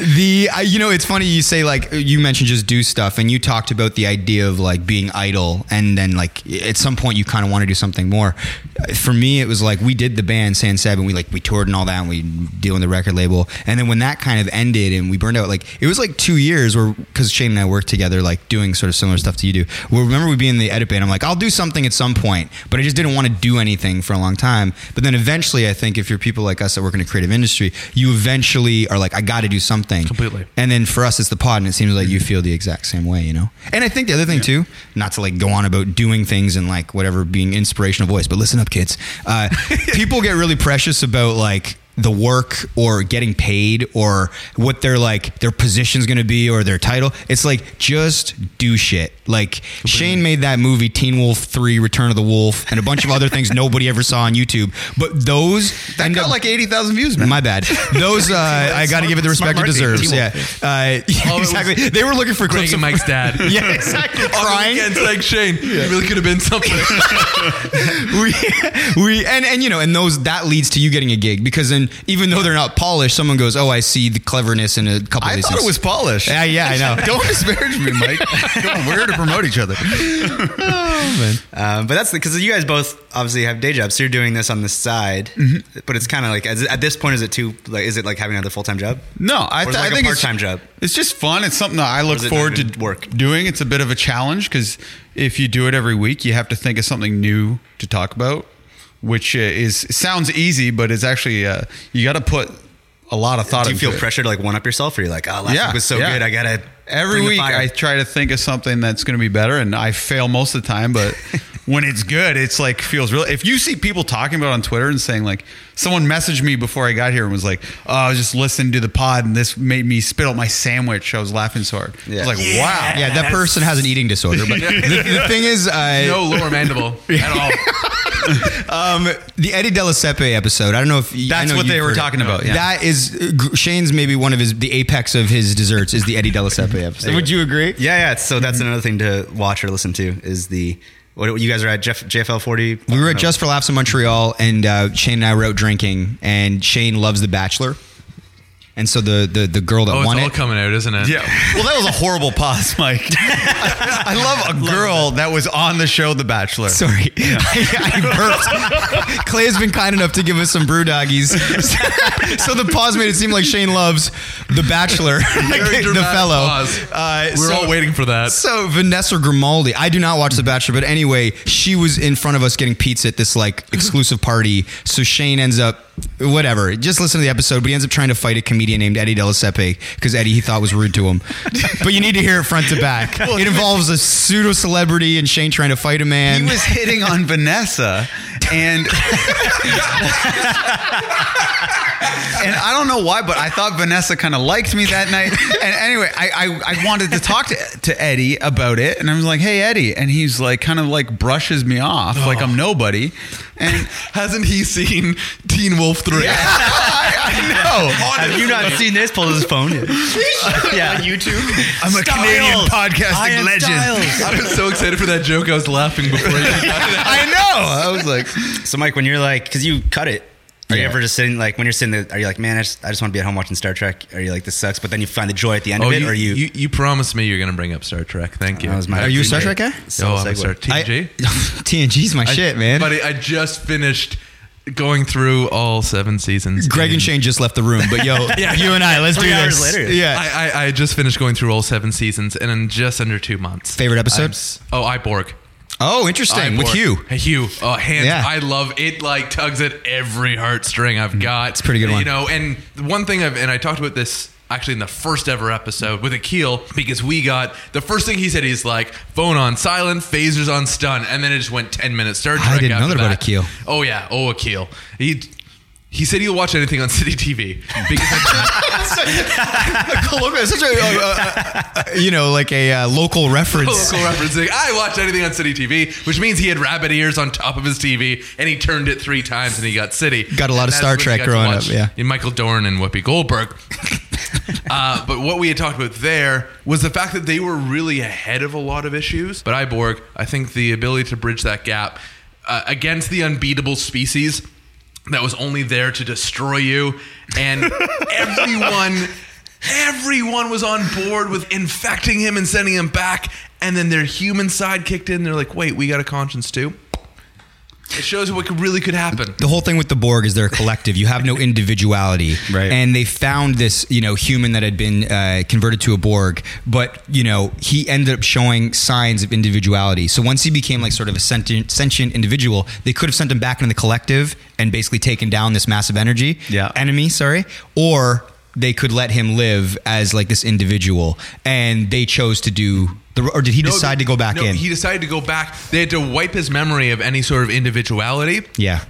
the I, you know it's funny you say like you mentioned just do stuff and you talked about the idea of like being idle and then like at some point you kind of want to do something more. For me it was like we did the band San Seven we like we toured and all that and we deal in the record label. And then when that kind of ended and we burned out like it was like two years where because Shane and I worked together like doing sort of similar stuff to you do. Well remember we being in the edit band I'm like I'll do something at some point but I just didn't want to do anything for a long time. But then eventually I think if you're people like us that work in a creative industry you eventually are like I got to do something Completely. and then for us, it's the pod, and it seems like you feel the exact same way, you know. And I think the other thing too, not to like go on about doing things and like whatever being inspirational voice, but listen up, kids. Uh, <laughs> people get really precious about like the work or getting paid or what their like their position's going to be or their title. It's like just do shit. Like Shane made that movie Teen Wolf 3 Return of the Wolf and a bunch of other things <laughs> nobody ever saw on YouTube. But those That end got up- like eighty thousand views, man. my bad. Those uh, <laughs> I got to give it the respect it deserves. Yeah, uh, <laughs> yeah Oh, exactly. They were looking for Greg clips of Mike's dad. Yeah, exactly. Crying. weekends, like Shane, you really could have been something. we, we, and and you know, and those that leads to you getting a gig because then even though they're not polished, someone goes, "Oh, I see the cleverness in a couple of I these thought things." it was polished. Yeah, yeah, I know. <laughs> Don't disparage me, Mike. Come on, we're here to promote each other. <laughs> Oh Um, but that's because you guys both obviously have day jobs, so you're doing this on the side. Mm-hmm. But it's kind of like at this point, is it too like is it like having another full time job? No, I, Or is th- it like I a think part-time job? It's just fun. It's something that I look forward to work? doing. It's a bit of a challenge because if you do it every week, you have to think of something new to talk about, which uh, is sounds easy, but it's actually uh, you got to put a lot of thought Do you into feel it. pressure to like one up yourself, or you're like, oh, last Yeah, week was so yeah. good, I gotta Every week. I try to think of something that's going to be better, and I fail most of the time. But <laughs> when it's good, it's like feels real. If you see people talking about it on Twitter and saying like, someone messaged me before I got here and was like, "Oh, I was just listening to the pod and this made me spit out my sandwich." I was laughing so hard. I was like, "Wow." Yeah, that person has an eating disorder. But the, the thing is, uh, <laughs> No lower mandible <laughs> at all. <laughs> um, the Eddie Della Siepe episode. I don't know if That's know what they were heard it. talking about, yeah. That is uh, Shane's maybe one of his the apex of his desserts is the Eddie Della Siepe <laughs> episode. Would you agree? Yeah, yeah. So that's another thing to watch or listen to is the what you guys are at Jeff, JFL forty. We were at Just for Laughs in Montreal, and uh, Shane and I were out drinking, and Shane loves The Bachelor. And so the the, the girl that Oh, it's won all it, coming out, isn't it? Yeah. Well, that was a horrible pause, <laughs> Mike. I love a girl that was on the show The Bachelor. Sorry, <laughs> I, I burped. Clay has been kind enough to give us some brew doggies, <laughs> so the pause made it seem like Shane loves The Bachelor, Very the fellow. pause. Uh, We're so- all waiting for that. So Vanessa Grimaldi, I do not watch The Bachelor, but anyway, she was in front of us getting pizza at this like exclusive party. So Shane ends up, whatever, just listen to the episode, but he ends up trying to fight a comedian named Eddie Della Siepe because Eddie he thought was rude to him. <laughs> but you need to hear it front to back. it involves a pseudo celebrity and Shane trying to fight a man. he was hitting on Vanessa, and and I don't know why, but I thought Vanessa kind of liked me that night. And anyway, I, I I wanted to talk to to Eddie about it, and I was like, "Hey, Eddie," and he's like, kind of like brushes me off, like I'm oh. nobody, and Hasn't he seen Teen Wolf 3? I, <laughs> I know. Have you not seen this? Pull his phone. Uh, yeah, On YouTube. I'm a Canadian podcasting legend. <laughs> I was so excited for that joke. I was laughing before you. <laughs> I know. I was like, So, Mike, when you're like, because you cut it, are you ever just sitting like when you're sitting there? Are you like, man, I just, I just want to be at home watching Star Trek? Are you like, this sucks? But then you find the joy at the end Oh, of it, you, or you? you, you promised me you're going to bring up Star Trek. Thank uh, you. That was my Are you a Star Trek guy? solo oh, I'm a segue. Star TNG. I- <laughs> TNG's my shit, man. Buddy, I just finished going through all seven seasons. Greg and Shane just left the room, but yo, <laughs> yeah, you and I, let's do Three this. hours later. Yeah. I, I, I just finished going through all seven seasons and in just under two months. Favorite episode? I'm s- oh, I, Borg. Oh, interesting. With. Hugh. Hey, Hugh. Oh, hands. Yeah. I love it. Like tugs at every heartstring I've mm-hmm. got. It's a pretty good one. You know, and one thing I've and I talked about this actually in the first ever episode with Akil because we got the first thing he said he's like phone on silent, phasers on stun, and then it just went ten minutes. Star Trek. I didn't know that about Akil. Oh yeah. Oh Akil. He. He said he'll watch anything on City TV because <laughs> such a, uh, uh, you know, like a uh, local reference. local. I watch anything on City TV, which means he had rabbit ears on top of his TV, and he turned it three times, and he got City. Got a lot And of Star Trek growing up, yeah. in Michael Dorn and Whoopi Goldberg. <laughs> uh, but what we had talked about there was the fact that they were really ahead of a lot of issues. But I, Borg, I think the ability to bridge that gap uh, against the unbeatable species that was only there to destroy you, and everyone. Everyone was on board with infecting him and sending him back, and then their human side kicked in. They're like, "Wait, we got a conscience too." It shows what could, really could happen. the whole thing with the Borg is they're a collective. You have no <laughs> individuality, Right. And they found this, you know, human that had been uh, converted to a Borg, but you know, he ended up showing signs of individuality. So once he became like sort of a sentient, sentient individual, they could have sent him back into the collective and basically taken down this massive energy Yeah. enemy. Sorry, or they could let him live as like this individual, and they chose to do. The, or did he No, decide to go back no, in? He decided to go back. They had to wipe his memory of any sort of individuality. yeah.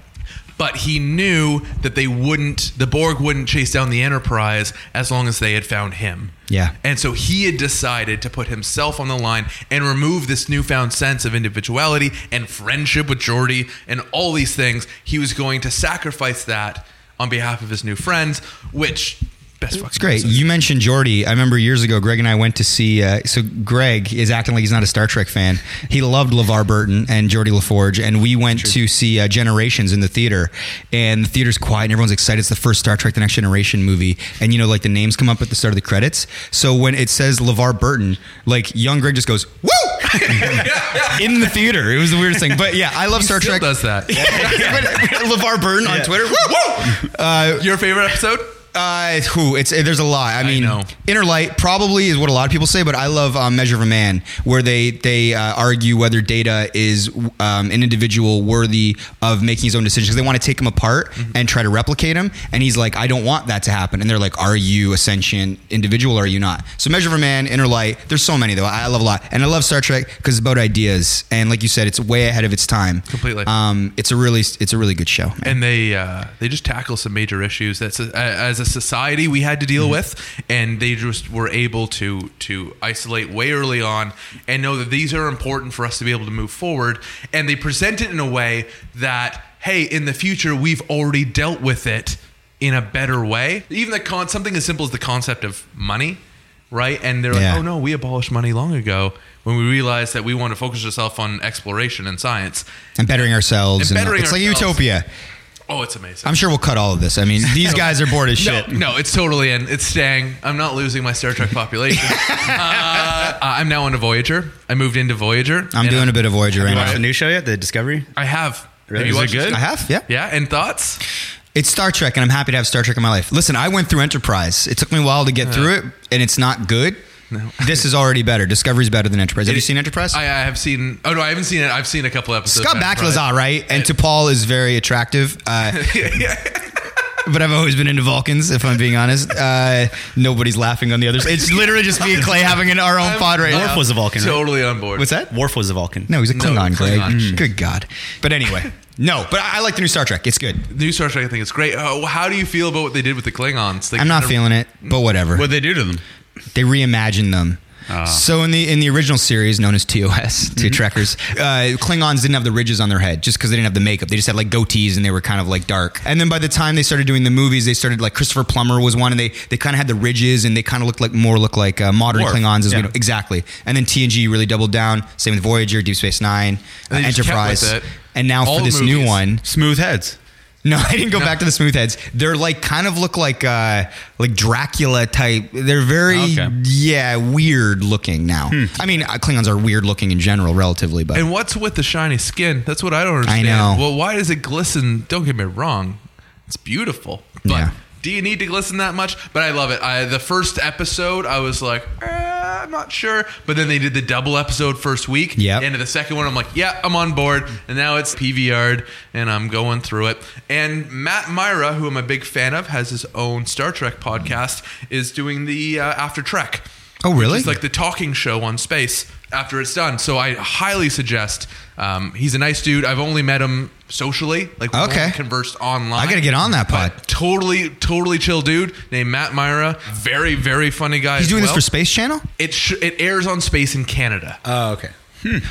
But he knew that they wouldn't, the Borg wouldn't chase down the Enterprise as long as they had found him. Yeah. And so he had decided to put himself on the line and remove this newfound sense of individuality and friendship with Geordi and all these things. He was going to sacrifice that on behalf of his new friends, which best fucking It's great. You mentioned Geordi. I remember years ago, Greg and I went to see. Uh, so Greg is acting like he's not a Star Trek fan. He loved LeVar Burton and Geordi La Forge, and we went to see uh, Generations in the theater. And the theater's quiet, and everyone's excited. It's the first Star Trek: The Next Generation movie, and you know, like the names come up at the start of the credits. So when it says LeVar Burton, like young Greg just goes woo <laughs> in the theater. It was the weirdest thing. But yeah, I love Star Still Trek. does that. <laughs> LeVar Burton on Twitter. Woo! Uh, Your favorite episode? Uh, who it's there's a lot. I mean, know. Inner Light probably is what a lot of people say, but I love um, Measure of a Man, where they they uh, argue whether Data is um, an individual worthy of making his own decisions. because They want to take him apart and try to replicate him, and he's like, I don't want that to happen. And they're like, Are you a sentient individual or are you not? So Measure of a Man, Inner Light. There's so many though. I I love a lot, and I love Star Trek because it's about ideas, and like you said, it's way ahead of its time. Completely. Um, it's a really it's a really good show. man. and they uh, they just tackle some major issues that so- as a society we had to deal Mm-hmm. with, and they just were able to to isolate way early on and know that these are important for us to be able to move forward. And they present it in a way that hey, in the future we've already dealt with it in a better way. Even the con something as simple as the concept of money. Right, and they're like, "Oh no, we abolished money long ago when we realized that we want to focus ourselves on exploration and science." and bettering ourselves. And bettering it's like ourselves. utopia. Oh, it's amazing. I'm sure we'll cut all of this. I mean, <laughs> these guys are bored as shit. No, no, it's totally in. It's staying. I'm not losing my Star Trek population. <laughs> uh, I'm now into Voyager. I moved into Voyager. I'm and doing a bit of Voyager right You watched now. the new show yet? The Discovery? I have. Really? Have you Is it watched good? I have, yeah. Yeah, and thoughts? It's Star Trek, and I'm happy to have Star Trek in my life. Listen, I went through Enterprise. It took me a while to get through it, and it's not good. No. <laughs> This is already better. Discovery's better than Enterprise. Have you seen Enterprise? I, I have seen. Oh no, I haven't seen it. I've seen a couple episodes. Scott of Bakula's Enterprise. all right, and T'Pol is very attractive. Uh, <laughs> but I've always been into Vulcans, if I'm being honest. Uh, nobody's laughing on the other side. It's literally just me and Clay having an, our own pod right Worf now. was a Vulcan, right? Totally on board. What's that? Worf was a Vulcan. No, he's a No, Klingon, Greg. Klingon. Mm. Good God. But anyway, <laughs> no, but I I like the new Star Trek. It's good. The New Star Trek, I think it's great. Oh, how do you feel about what they did with the Klingons? They I'm not feeling it, but whatever. What'd they do to them? They reimagined them. So in the in the original series known as TOS, <laughs> to Trekkers, uh, Klingons didn't have the ridges on their head just because they didn't have the makeup. They just had like goatees and they were kind of like dark. And then by the time they started doing the movies, they started like Christopher Plummer was one, and they they kind of had the ridges and they kind of looked like more look like uh, modern Worf, Klingons as we yeah. know exactly. And then TNG really doubled down. Same with Voyager, Deep Space Nine, uh, Enterprise, and now All for this new one, Smooth heads. No, <laughs> I didn't go back to the smooth heads. They're like kind of look like uh like Dracula type. They're very Okay. yeah weird looking now. I mean, uh, Klingons are weird looking in general, relatively, but And what's with the shiny skin? That's what I don't understand. I know. Well, why does it glisten? Don't get me wrong, it's beautiful. But Yeah. Do you need to glisten that much? But I love it. I, the first episode, I was like, eh, I'm not sure. But then they did the double episode first week. Yep. And the second one, I'm like, yeah, I'm on board. And now it's PVR'd, and I'm going through it. And Matt Mira, who I'm a big fan of, has his own Star Trek podcast, is doing the uh, After Trek. Oh, really? It's like the talking show on space after it's done. So I highly suggest. Um, he's a nice dude. I've only met him socially, like we Okay. conversed online. I gotta get on that pod. But Totally, totally chill dude named Matt Mira. Very, very funny guy. he's as doing well. this for Space Channel. It sh- it airs on Space in Canada. Oh, okay.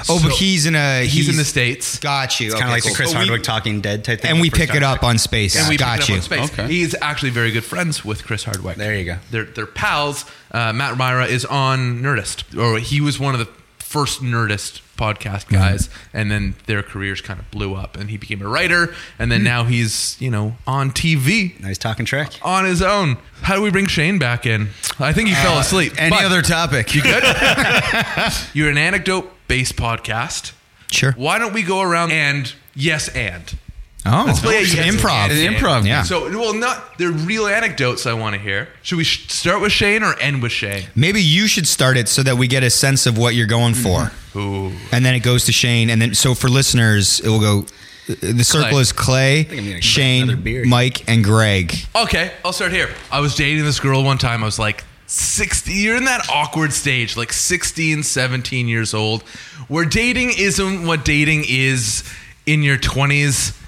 Oh, but he's in a he's, in the states. Got you. It's kind of like the Chris So we- Hardwick Talking Dead type thing. and we pick it up on Space. And we pick Got it up you. on space. Okay. He's actually very good friends with Chris Hardwick. There you go. They're they're pals. Uh, Matt Mira is on Nerdist, or he was one of the first Nerdist podcast Mm-hmm. guys, and then their careers kind of blew up, and he became a writer, and then now he's you know on TV Nice talking Trek. on his own. How do we bring Shane back in? I think he fell asleep. Any other topic? You good? <laughs> You're an anecdote based podcast. Sure. Why don't we go around and yes and Oh, Let's play a it's improv. An improv. Yeah. So, well, not they're real anecdotes I want to hear. Should we sh- start with Shane or end with Shane? Maybe you should start it so that we get a sense of what you're going for, mm-hmm. Ooh. and then it goes to Shane, and then so for listeners, it will go. The circle Clay. is Clay, I'm gonna get another Shane. Mike, and Greg. Okay, I'll start here. I was dating this girl one time. I was like 60. You're in that awkward stage, like 16, 17 years old, where dating isn't what dating is in your 20s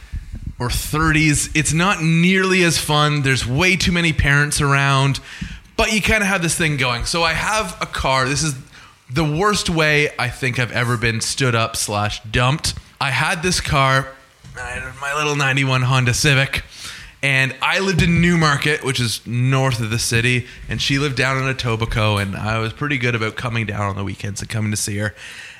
or 30s. It's not nearly as fun. There's way too many parents around, but you kind of have this thing going. So I have a car. This is the worst way I think I've ever been stood up slash dumped. I had this car, my little 91 Honda Civic. And I lived in Newmarket, which is north of the city, and she lived down in Etobicoke. And I was pretty good about coming down on the weekends and coming to see her.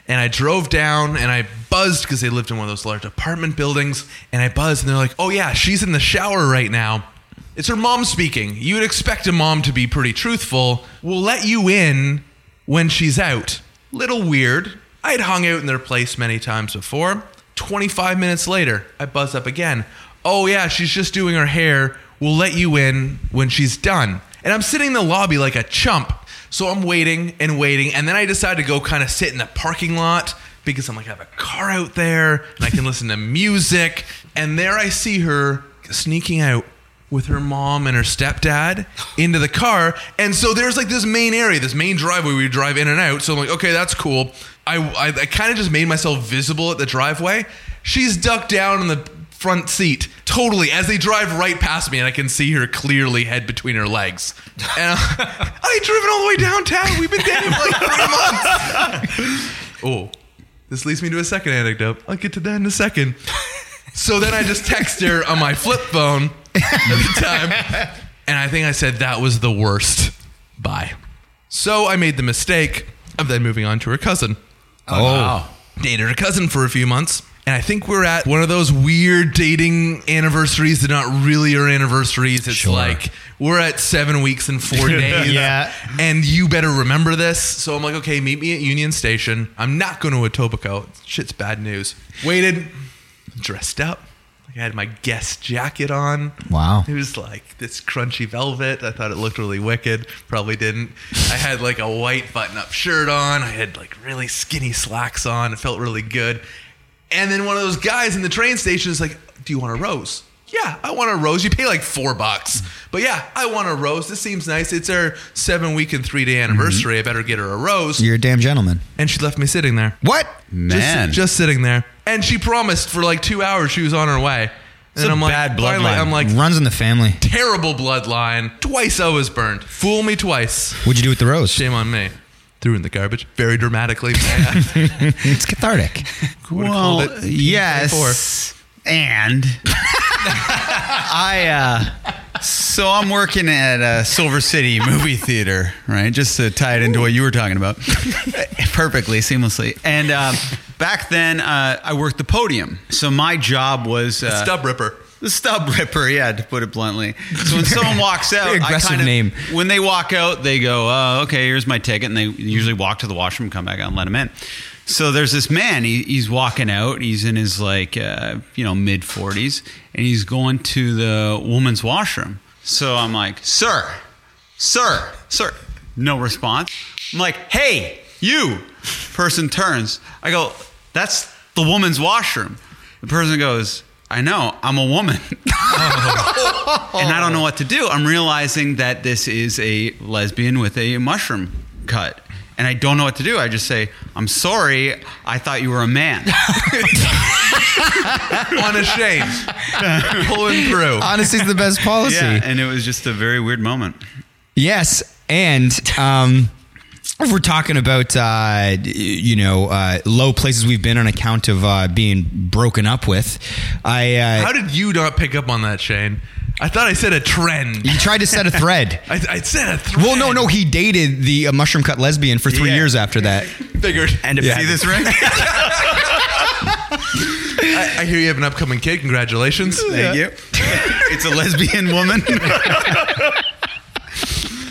And I drove down and I buzzed because they lived in one of those large apartment buildings. And I buzzed, and they're like, "Oh yeah, she's in the shower right now." It's her mom speaking. You would expect a mom to be pretty truthful. We'll let you in when she's out. Little weird. I'd hung out in their place many times before. 25 minutes later, I buzz up again. Oh, yeah, she's just doing her hair. we'll let you in when she's done. And I'm sitting in the lobby like a chump. So I'm waiting and waiting. And then I decide to go kind of sit in the parking lot because I'm like, I have a car out there and I can listen to music. And there I see her sneaking out with her mom and her stepdad into the car. And so there's like this main area, this main driveway we drive in and out. So I'm like, okay, that's cool. I, I, I kind of just made myself visible at the driveway. She's ducked down in the front seat totally as they drive right past me and I can see her clearly head between her legs. And I, uh, <laughs> I ain't driven all the way downtown. We've been dating for like three months. <laughs> oh, this leads me to a second anecdote. I'll get to that in a second. So then I just text her on my flip phone at the time. And I think I said that was the worst. Bye. So I made the mistake of then moving on to her cousin. Oh, wow. Dated her cousin for a few months. And I think we're at one of those weird dating anniversaries that not really are anniversaries. It's Sure. like we're at seven weeks and four <laughs> days. Yeah. And you better remember this. So I'm like, okay, meet me at Union Station. I'm not going to Etobicoke. Shit's bad news. Waited, dressed up. Like I had my guest jacket on. Wow. It was like this crunchy velvet. I thought it looked really wicked. Probably didn't. I had like a white button up shirt on. I had like really skinny slacks on. It felt really good. And then one of those guys in the train station is like, Do you want a rose? Yeah, I want a rose. You pay like four bucks. But yeah, I want a rose. This seems nice. It's our seven week and three day mm-hmm. anniversary. I better get her a rose. You're a damn gentleman. And she left me sitting there. What? Just- Man. Just, sitting there. And she promised for like two hours she was on her way. It's and a I'm like, bad finally, bloodline. I'm like, Runs in the family. terrible bloodline. Twice I was burned. Fool me twice. What'd you do with the rose? Shame on me. Threw in the garbage very dramatically. <laughs> It's cathartic. Would've Well, it yes. And <laughs> I, uh, so I'm working at a Silver City movie theater, right? Just to tie it into what you were talking about <laughs> perfectly, seamlessly. And uh, back then, uh, I worked the podium. So my job was uh, Stub ripper. The stub ripper, yeah, to put it bluntly. So when <laughs> someone walks out, I kind of, name. When they walk out, they go, uh, "Okay, here's my ticket," and they usually walk to the washroom, come back out, and let them in. So there's this man. He, he's walking out. He's in his like, uh, you know, mid 40s, and he's going to the woman's washroom. So I'm like, "Sir, sir, sir," no response. I'm like, "Hey, you!" Person turns. I go, "That's the woman's washroom." The person goes, I know, I'm a woman. <laughs> and I don't know what to do. I'm realizing that this is a lesbian with a mushroom cut. And I don't know what to do. I just say, I'm sorry, I thought you were a man. <laughs> Unashamed. <laughs> Pulling through. Honesty's the best policy. yeah, and it was just a very weird moment. Yes, and um, if we're talking about uh, you know uh, low places we've been on account of uh, being broken up with, I uh, How did you not pick up on that, Shane? I thought I said a trend. he tried to set a thread. <laughs> I, I said a thread. Well, no, no, he dated the uh, mushroom cut lesbian for three Yeah. years after that. Figured. And if you See this ring? <laughs> I, I hear you have an upcoming kid. Congratulations. Thank you. <laughs> It's a lesbian woman.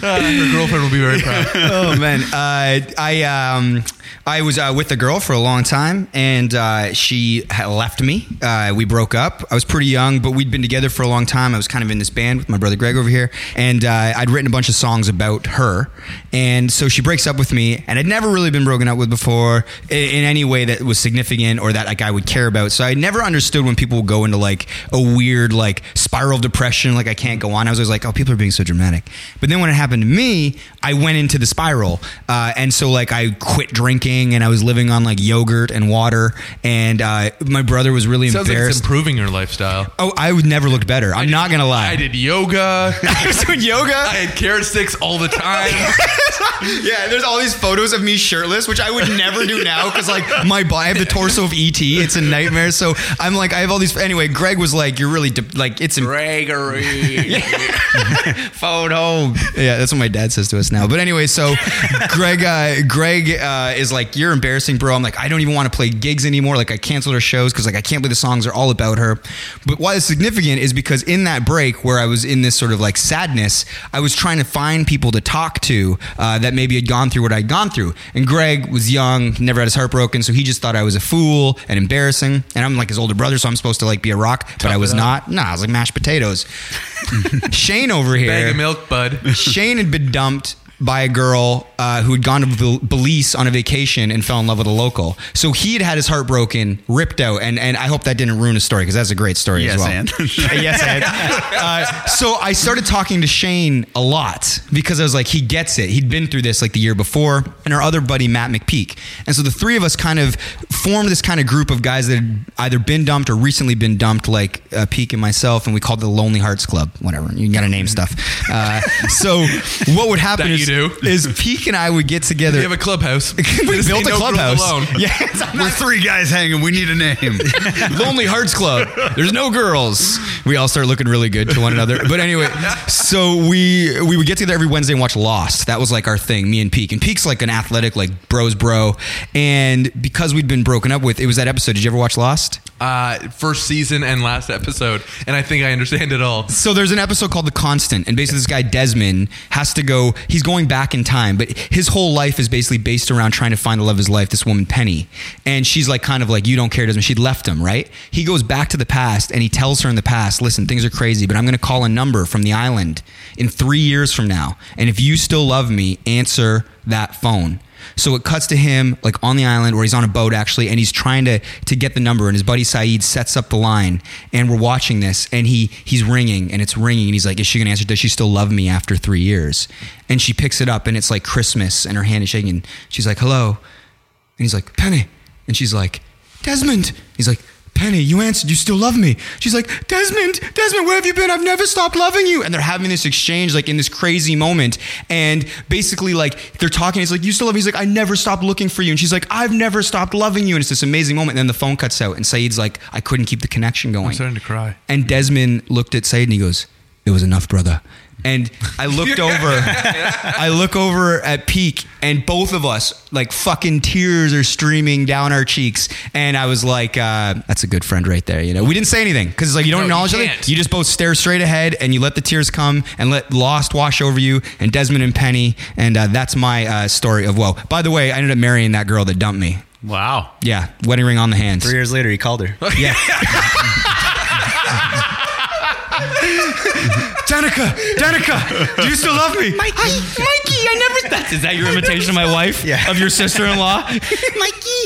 <laughs> Her girlfriend will be very proud. oh man, uh, I um, I was uh, with a girl for a long time, and uh, she left me. Uh, we broke up. I was pretty young, but we'd been together for a long time. I was kind of in this band with my brother Greg over here, and uh, I'd written a bunch of songs about her. And so she breaks up with me, and I'd never really been broken up with before in, in any way that was significant or that like I would care about. So I never understood when people go into like a weird like spiral of depression, like I can't go on. I was always like, oh, people are being so dramatic. But then when it happened to me, I went into the spiral, uh, and so like I quit drinking, and I was living on like yogurt and water, and uh, my brother was really Sounds like it's embarrassed. improving your lifestyle. oh, I would never looked better. I'm not gonna lie. I did yoga. <laughs> I was doing yoga. I had carrot sticks all the time. <laughs> yeah, there's all these photos of me shirtless, which I would never do now because like my body, I have the torso of ET. It's a nightmare. So I'm like, I have all these. Anyway, Greg was like, "You're really de- like it's in Gregory. <laughs> photo." Yeah, that's what my dad says to us now. But anyway, so Greg, uh, Greg uh, is is like, "You're embarrassing, bro." I'm like, I don't even want to play gigs anymore. Like I canceled her shows because like I can't believe the songs are all about her. But why it's significant is because in that break where I was in this sort of like sadness, I was trying to find people to talk to uh, that maybe had gone through what I'd gone through. And Greg was young, never had his heart broken, so he just thought I was a fool and embarrassing. And I'm like his older brother, so I'm supposed to like be a rock, but I was not. Nah, I was like mashed potatoes. <laughs> Shane over here. Bag of milk, bud. Shane had been dumped by a girl uh, who had gone to Belize on a vacation and fell in love with a local. So he had had his heart broken, ripped out, and and I hope that didn't ruin his story because that's a great story Yes, as well. and. <laughs> <laughs> yes, and. Uh, so I started talking to Shane a lot because I was like, he gets it. He'd been through this like the year before, and our other buddy Matt McPeak. And so the three of us kind of formed this kind of group of guys that had either been dumped or recently been dumped, like uh, Peak and myself, and we called it the Lonely Hearts Club. Whatever, you got to name stuff. Uh, so what would happen That is, you do. is Peak and I would get together. We have a clubhouse. <laughs> we built a no clubhouse. alone. <laughs> Yeah, it's- I'm We're not- three guys hanging. We need a name. <laughs> Lonely Hearts Club. There's no girls. We all start looking really good to one another. But anyway, so we we would get together every Wednesday and watch Lost. That was like our thing, me and Peak. And Peak's like an athletic, like bros bro. And because we'd been broken up with, it was that episode. Did you ever watch Lost? Uh, first season and last episode, and I think I understand it all. So there's an episode called The Constant, and basically this guy Desmond has to go. He's going back in time, but his whole life is basically based around trying to find the love of his life. This woman Penny, and she's like kind of like you don't care, Desmond. She'd left him, right? He goes back to the past and he tells her in the past, listen, things are crazy, but I'm going to call a number from the island in three years from now, and if you still love me, answer that phone. So it cuts to him like on the island where he's on a boat actually, and he's trying to to get the number. And his buddy Sayid sets up the line, and we're watching this, and he he's ringing, and it's ringing, and he's like, "Is she gonna answer? Does she still love me after three years?" And she picks it up, and it's like Christmas, and her hand is shaking. She's like, "Hello," and he's like, "Penny," and she's like, "Desmond." He's like. Penny, you answered. You still love me. She's like, Desmond, Desmond, where have you been? I've never stopped loving you. And they're having this exchange, like in this crazy moment. And basically, like they're talking. He's like, you still love me. He's like, I never stopped looking for you. And she's like, I've never stopped loving you. And it's this amazing moment. And then the phone cuts out, and Sayid's like, I couldn't keep the connection going. I'm starting to cry. And Desmond looked at Sayid and he goes, It was enough, brother. And I looked <laughs> over, I look over at Peak, and both of us, like fucking tears are streaming down our cheeks. And I was like, uh, That's a good friend right there. You know, we didn't say anything because it's like you don't No, acknowledge anything. can't. You just both stare straight ahead and you let the tears come and let Lost wash over you and Desmond and Penny. And uh, that's my uh, story of woe. By the way, I ended up marrying that girl that dumped me. Wow. Yeah, wedding ring on the hands. Three years later, he called her. Yeah. <laughs> <laughs> <laughs> Danica, Danica, do you still love me? Mikey, Mikey, I never. That's, <laughs> is that your imitation of my wife? Yeah. Of your sister-in-law? <laughs> Mikey.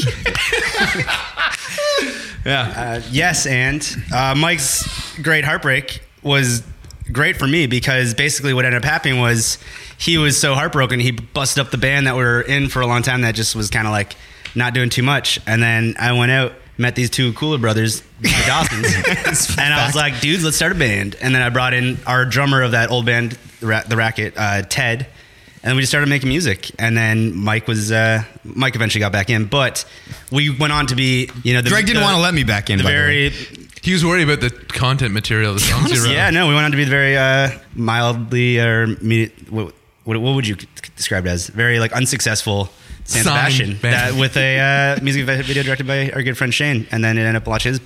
Yeah. Uh, yes, and uh, Mike's great heartbreak was great for me because basically what ended up happening was he was so heartbroken he busted up the band that we were in for a long time that just was kind of like not doing too much, and then I went out. Met these two cooler brothers, the <laughs> Dawsons, and I was like, "Dudes, let's start a band." And then I brought in our drummer of that old band, the, Ra- the Racket, uh, Ted, and we just started making music. And then Mike was uh, Mike eventually got back in, but we went on to be, you know, the, Greg didn't the- want to let me back in. the by the way. very He was worried about the content material, the songs he wrote. yeah no we went on to be the very uh, mildly or me- what, what, what would you describe it as very like unsuccessful San Signed Sebastian that with a uh, music video directed by our good friend Shane and then it ended up launching his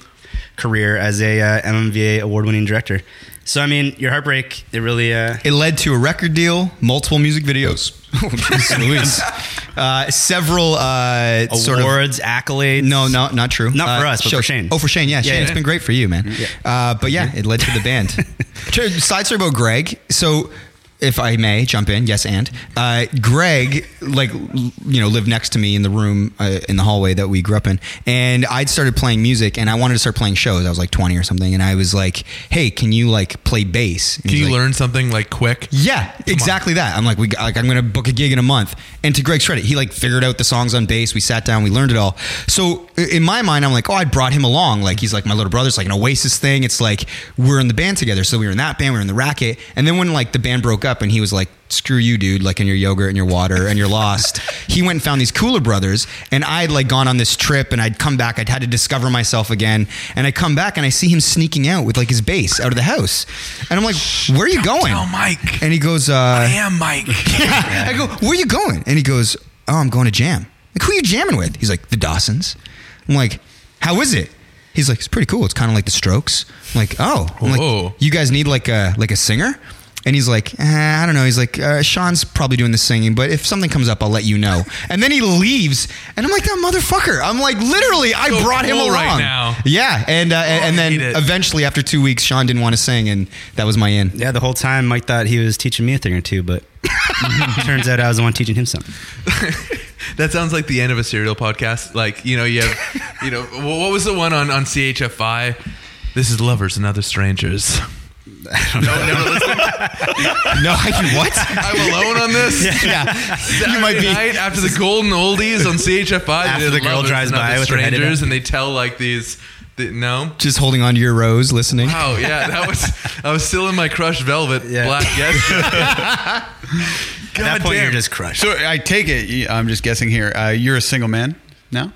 career as a uh, MMVA award winning director so I mean your heartbreak it really uh, It led to a record deal, multiple music videos. <laughs> Jeez Louise. <laughs> Uh, several uh, sort of awards accolades No, no, not true. Not for Uh, us, but for Shane. Oh, for Shane, yeah, Yeah, Shane. yeah. It's been great for you, man. Uh, but yeah, it led to the band. <laughs> Side story about Greg. So, if I may jump in, yes, and uh, Greg, like, you know, lived next to me in the room uh, in the hallway that we grew up in, and I'd started playing music, and I wanted to start playing shows. I was like twenty or something, and I was like, "Hey, can you like play bass?" And Can you like, learn something like quick? yeah, exactly that. I'm like, we got- like, I'm gonna book a gig in a month. And to Greg's credit, he like figured out the songs on bass. We sat down, we learned it all. So in my mind, I'm like, oh, I brought him along. Like he's like my little brother. It's like an Oasis thing. It's like we're in the band together. So we were in that band, we were in the Racket. And then when like the band broke up, and he was like, screw you, dude. Like in your yogurt and your water, and you're lost. <laughs> he went and found these Cooler Brothers, and I'd like gone on this trip, and I'd come back. I'd had to discover myself again, and I come back, and I see him sneaking out with like his bass out of the house, and I'm like, where are you going? Tell Mike. And he goes, uh, I am Mike. <laughs> I go, where are you going? And he goes, oh, I'm going to jam. Like, who are you jamming with? He's like, the Dawsons. I'm like, how is it? He's like, it's pretty cool. It's kind of like the Strokes. I'm like, oh, I'm like, you guys need like a like a singer? And he's like, eh, I don't know. He's like, uh, Sean's probably doing the singing, but if something comes up, I'll let you know. And then he leaves, and I'm like, that motherfucker. I'm like, literally, I So brought him cool along right now. Yeah, and uh, and, and then eventually, after two weeks, Sean didn't want to sing, and that was my in. Yeah, the whole time Mike thought he was teaching me a thing or two, but <laughs> turns out I was the one teaching him something. <laughs> That sounds like the end of a serial podcast. Like, you know, you have, you know, what was the one on, on CHFI? This is Lovers and Other Strangers. <laughs> no, never listened. <laughs> No, I can what? I'm alone on this. yeah, Saturday you might be. night after the Golden Oldies on CHFI. they After the girl drives by Other with her head strangers, and they tell like these. The, no. Just holding on to your rose, listening. Oh yeah, that was. I was still in my crushed velvet Yeah. black <laughs> yesterday. At that point, damn. you're just crushed. So I take it. I'm just guessing here. Uh, you're a single man now.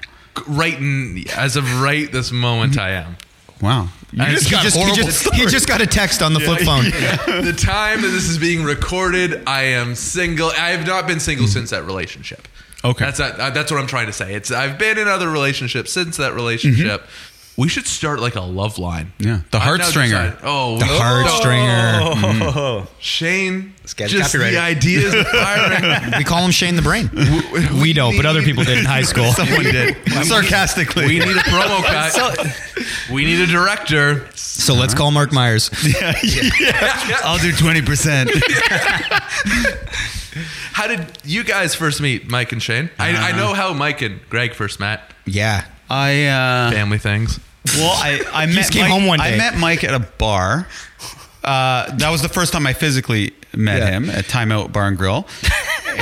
right in, as of right this moment, I am. Wow. You just just got he, just, he, just, he just got a text on the flip phone. <laughs> <laughs> the time that this is being recorded, I am single. I have not been single since that relationship. Okay. that's that, uh, that's what I'm trying to say. It's I've been in other relationships since that relationship. We should start like a love line. Yeah, the I've heartstringer. Oh, The oh, heart stringer. Oh, <laughs> Shane. Just the copyrighted. ideas. <laughs> We call him Shane the Brain. We don't, but other people did in high <laughs> school. Someone did sarcastically. We need a promo cut. we need a director. So let's call Mark Myers. Yeah, yeah. I'll do twenty percent. How did you guys first meet, Mike and Shane? I, I uh-huh. know how Mike and Greg first met. Yeah. I uh, Family things. well, I I met just came Mike, home one I met Mike at a bar. Uh, that was the first time I physically met Yeah. him at Timeout Bar and Grill,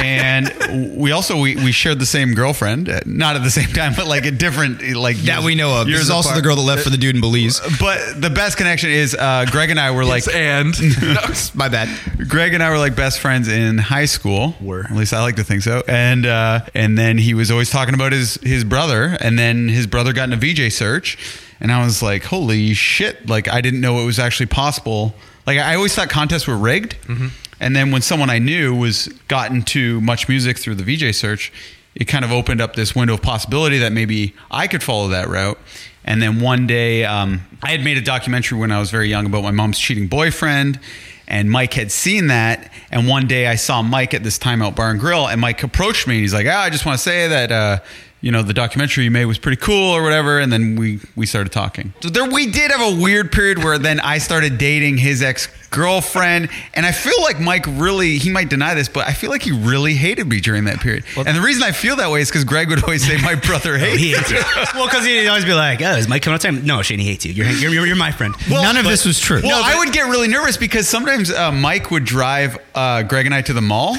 and we also we, we shared the same girlfriend, uh, not at the same time, but like a different like That years- we know of. This is also apart. the girl that left for the dude in Belize. But the best connection is uh, Greg and I were like and <laughs> <laughs> My bad. Greg and I were like best friends in high school. Were. at least I like to think so. And uh, and then he was always talking about his his brother, and then his brother got in a VJ search, and I was like, holy shit! Like I didn't know it was actually possible. Like I always thought contests were rigged, and then when someone I knew was got into MuchMusic through the VJ search, it kind of opened up this window of possibility that maybe I could follow that route. And then one day, um, I had made a documentary when I was very young about my mom's cheating boyfriend, and Mike had seen that. And one day, I saw Mike at this Timeout Bar and Grill, and Mike approached me, and he's like, "Ah, I just want to say that." Uh, you know the documentary you made was pretty cool or whatever and then we we started talking so there we did have a weird period where then i started dating his ex-girlfriend and i feel like mike really he might deny this but i feel like he really hated me during that period and the reason i feel that way is because greg would always say my brother <laughs> hates he you hates you. well, because he'd always be like, "Oh, is Mike coming up time?" No, Shane, he hates you. You're you're, you're, you're my friend. Well, None of this was true. Well, I would get really nervous because sometimes uh, Mike would drive uh, Greg and I to the mall,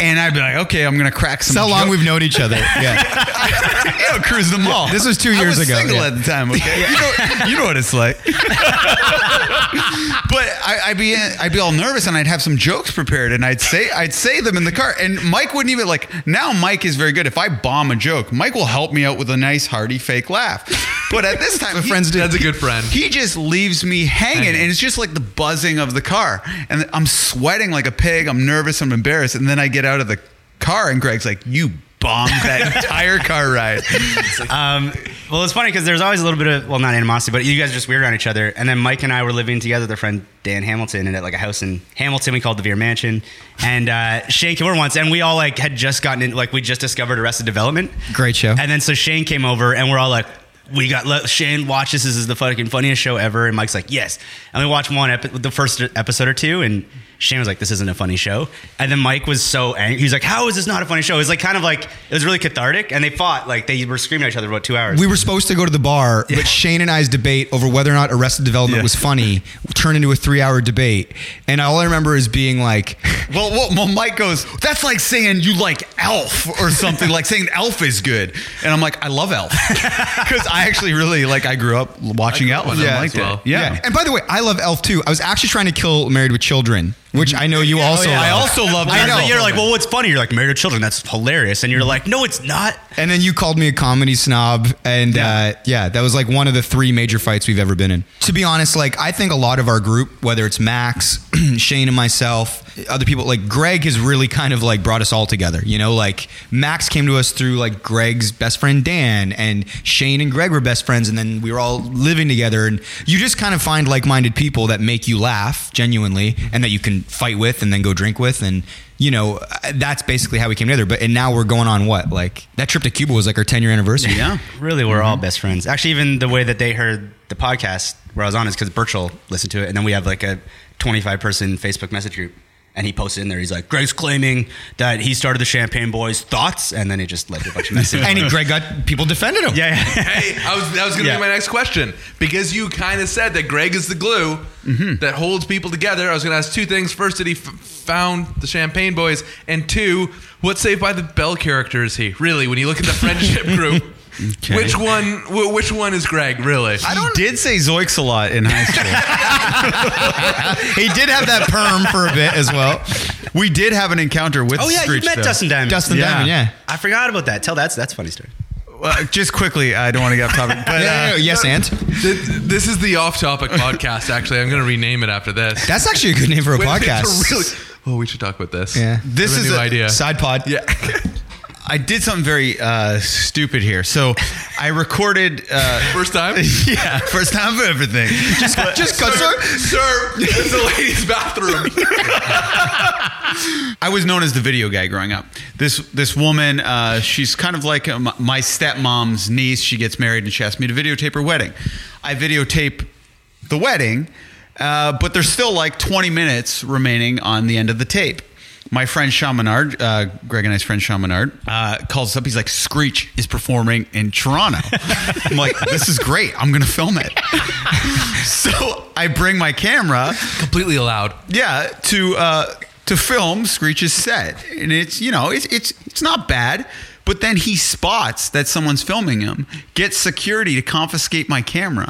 and I'd be like, "Okay, I'm gonna crack some." That's how long jokes." we've known each other. <laughs> Yeah. you know, cruise the mall. This was two I years was ago, Single yeah. at the time, okay. <laughs> You know, you know what it's like. but I, I'd be I'd be all nervous, and I'd have some jokes prepared, and I'd say I'd say them in the car, and Mike wouldn't even like. Now Mike is very good. If I bomb a joke, Mike will help me out with a nice hearty fake laugh. But at this time, he- friends do. That's a good friend. he just leaves me hanging, Hanging. and it's just like the buzzing of the car. And I'm sweating like a pig. I'm nervous. I'm embarrassed. And then I get out of the car, and Greg's like, "You bombed that entire car ride." Um, well, it's funny because there's always a little bit of well, not animosity, but you guys are just weird around each other. And then Mike and I were living together with our friend Dan Hamilton, and at like a house in Hamilton, we called the Veer Mansion. And uh, Shane came over once, and we all like had just gotten in, like we just discovered Arrested Development. Great show. And then so Shane came over, and we're all like. We got let Shane watch this. This is the fucking funniest show ever. And Mike's like, yes. And we watched one epi- the first episode or two, and Shane was like, this isn't a funny show. And then Mike was so angry. He was like, how is this not a funny show? It was like kind of like it was really cathartic. And they fought like they were screaming at each other for about two hours. We were supposed to go to the bar, but Shane and I's debate over whether or not Arrested Development Yeah. was funny turned into a three-hour debate. And all I remember is being like, well, well, well, Mike goes, "That's like saying you like Elf or something. like saying Elf is good." And I'm like, "I love Elf <laughs> because I actually really like. I grew up watching I grew Elf. on and Elf I liked well. it. Yeah. And by the way, I love Elf too. I was actually trying to kill Married with Children which I know you also. yeah. I also love. I know. You're like, well, what's funny? You're like, married to children. That's hilarious. And you're like, no, it's not. And then you called me a comedy snob, and yeah. Uh, yeah, that was like one of the three major fights we've ever been in. To be honest, like I think a lot of our group, whether it's Max, <clears throat> Shane, and myself, other people, like Greg, has really kind of like brought us all together. You know, like Max came to us through like Greg's best friend Dan, and Shane and Greg were best friends, and then we were all living together, and you just kind of find like-minded people that make you laugh genuinely, and that you can fight with, and then go drink with, and you know, that's basically how we came together. But and now we're going on what? Like that trip to Cuba was like our 10 year anniversary. Yeah. Really, we're all mm-hmm. best friends. Actually, even the way that they heard the podcast where I was on is because Birchall listened to it, and then we have like a 25 person Facebook message group. And he posted in there, he's like, Greg's claiming that he started the Champagne Boys. Thoughts? And then it just led to a bunch of messages. and he, Greg got people defended him. yeah, yeah. <laughs> hey, I was that was going to Yeah. be my next question because you kind of said that Greg is the glue Mm-hmm. that holds people together. I was going to ask two things. First, did he f- found the Champagne Boys? And two, what Saved by the Bell character is he? Really, when you look at the friendship <laughs> group, Okay. which one? wh- Which one is Greg? Really? I did say Zoiks a lot in high school. <laughs> he did have that perm for a bit as well. we did have an encounter with. Oh, yeah, Screech, you met though. Dustin Diamond. Dustin Yeah. Diamond, yeah. I forgot about that. Tell that's that's a funny story. Well, just quickly, I don't want to get off topic, but Yeah, yeah, uh, yes, and Th- This is the off-topic podcast. Actually, I'm going to rename it after this. that's actually a good name for a Wait, podcast. <laughs> it's a really- oh, we should talk about this. Yeah. This I have is a new a idea. Side pod. Yeah. <laughs> I did something very uh, stupid here. So I recorded. Uh, <laughs> First time. <laughs> yeah, first time for everything. Just, just cut, Sir, sir, it's the ladies' bathroom. <laughs> I was known as the video guy growing up. This this woman, uh, she's kind of like uh, my my stepmom's niece. She gets married and she asked me to videotape her wedding. I videotape the wedding, uh, but there's still like 20 minutes remaining on the end of the tape. My friend Sean Menard, uh, Greg and I's friend Sean Menard, uh, calls us up. He's like, Screech is performing in Toronto. <laughs> I'm like, this is great. I'm going to film it. <laughs> so I bring my camera Completely allowed. yeah to uh to film screech's set and it's you know it's it's it's not bad but then he spots that someone's filming him gets security to confiscate my camera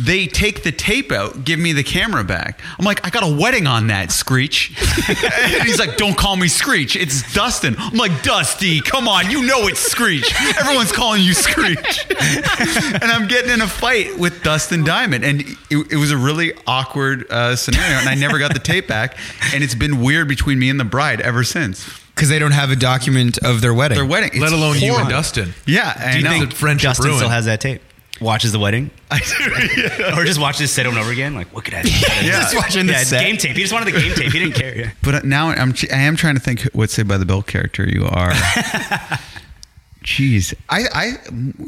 they take the tape out give me the camera back i'm like i got a wedding on that screech <laughs> and he's like don't call me screech it's dustin i'm like dusty come on you know it's screech everyone's calling you screech <laughs> and i'm getting in a fight with dustin diamond and it, it was a really awkward uh, scenario and i never got the tape back and it's been weird between me and the bride ever since Because they don't have a document of their wedding. their wedding Let it's alone you and. Dustin. yeah I Do you know. think friendship Justin ruined? still has that tape. Watches the wedding, <laughs> I- or just watches it over and over again. Like, look at that. Yeah. Just watching the yeah, it's set. game tape. He just wanted the game tape. He didn't care. <laughs> Yeah. But uh, now I'm I am trying to think what Saved by the Bell character you are. <laughs> Jeez, I I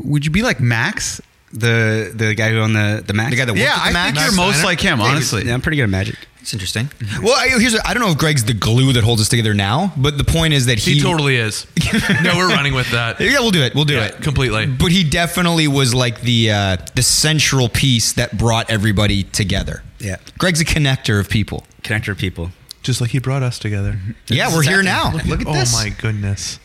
would you be like Max? The the guy who owned the the Mac. The guy that worked Yeah, at the I Mac? think Max you're most Steiner? like him, honestly. Yeah, I'm pretty good at magic. It's interesting. Well, I, here's a, I don't know if Greg's the glue that holds us together now, but the point is that he, He totally is. <laughs> no, we're running with that. <laughs> Yeah, we'll do it. We'll do Yeah, it completely. But he definitely was like the uh, the central piece that brought everybody together. Yeah. Greg's a connector of people. Connector of people. Just like he brought us together. Yeah, we're here now. Look at this. oh this. my goodness.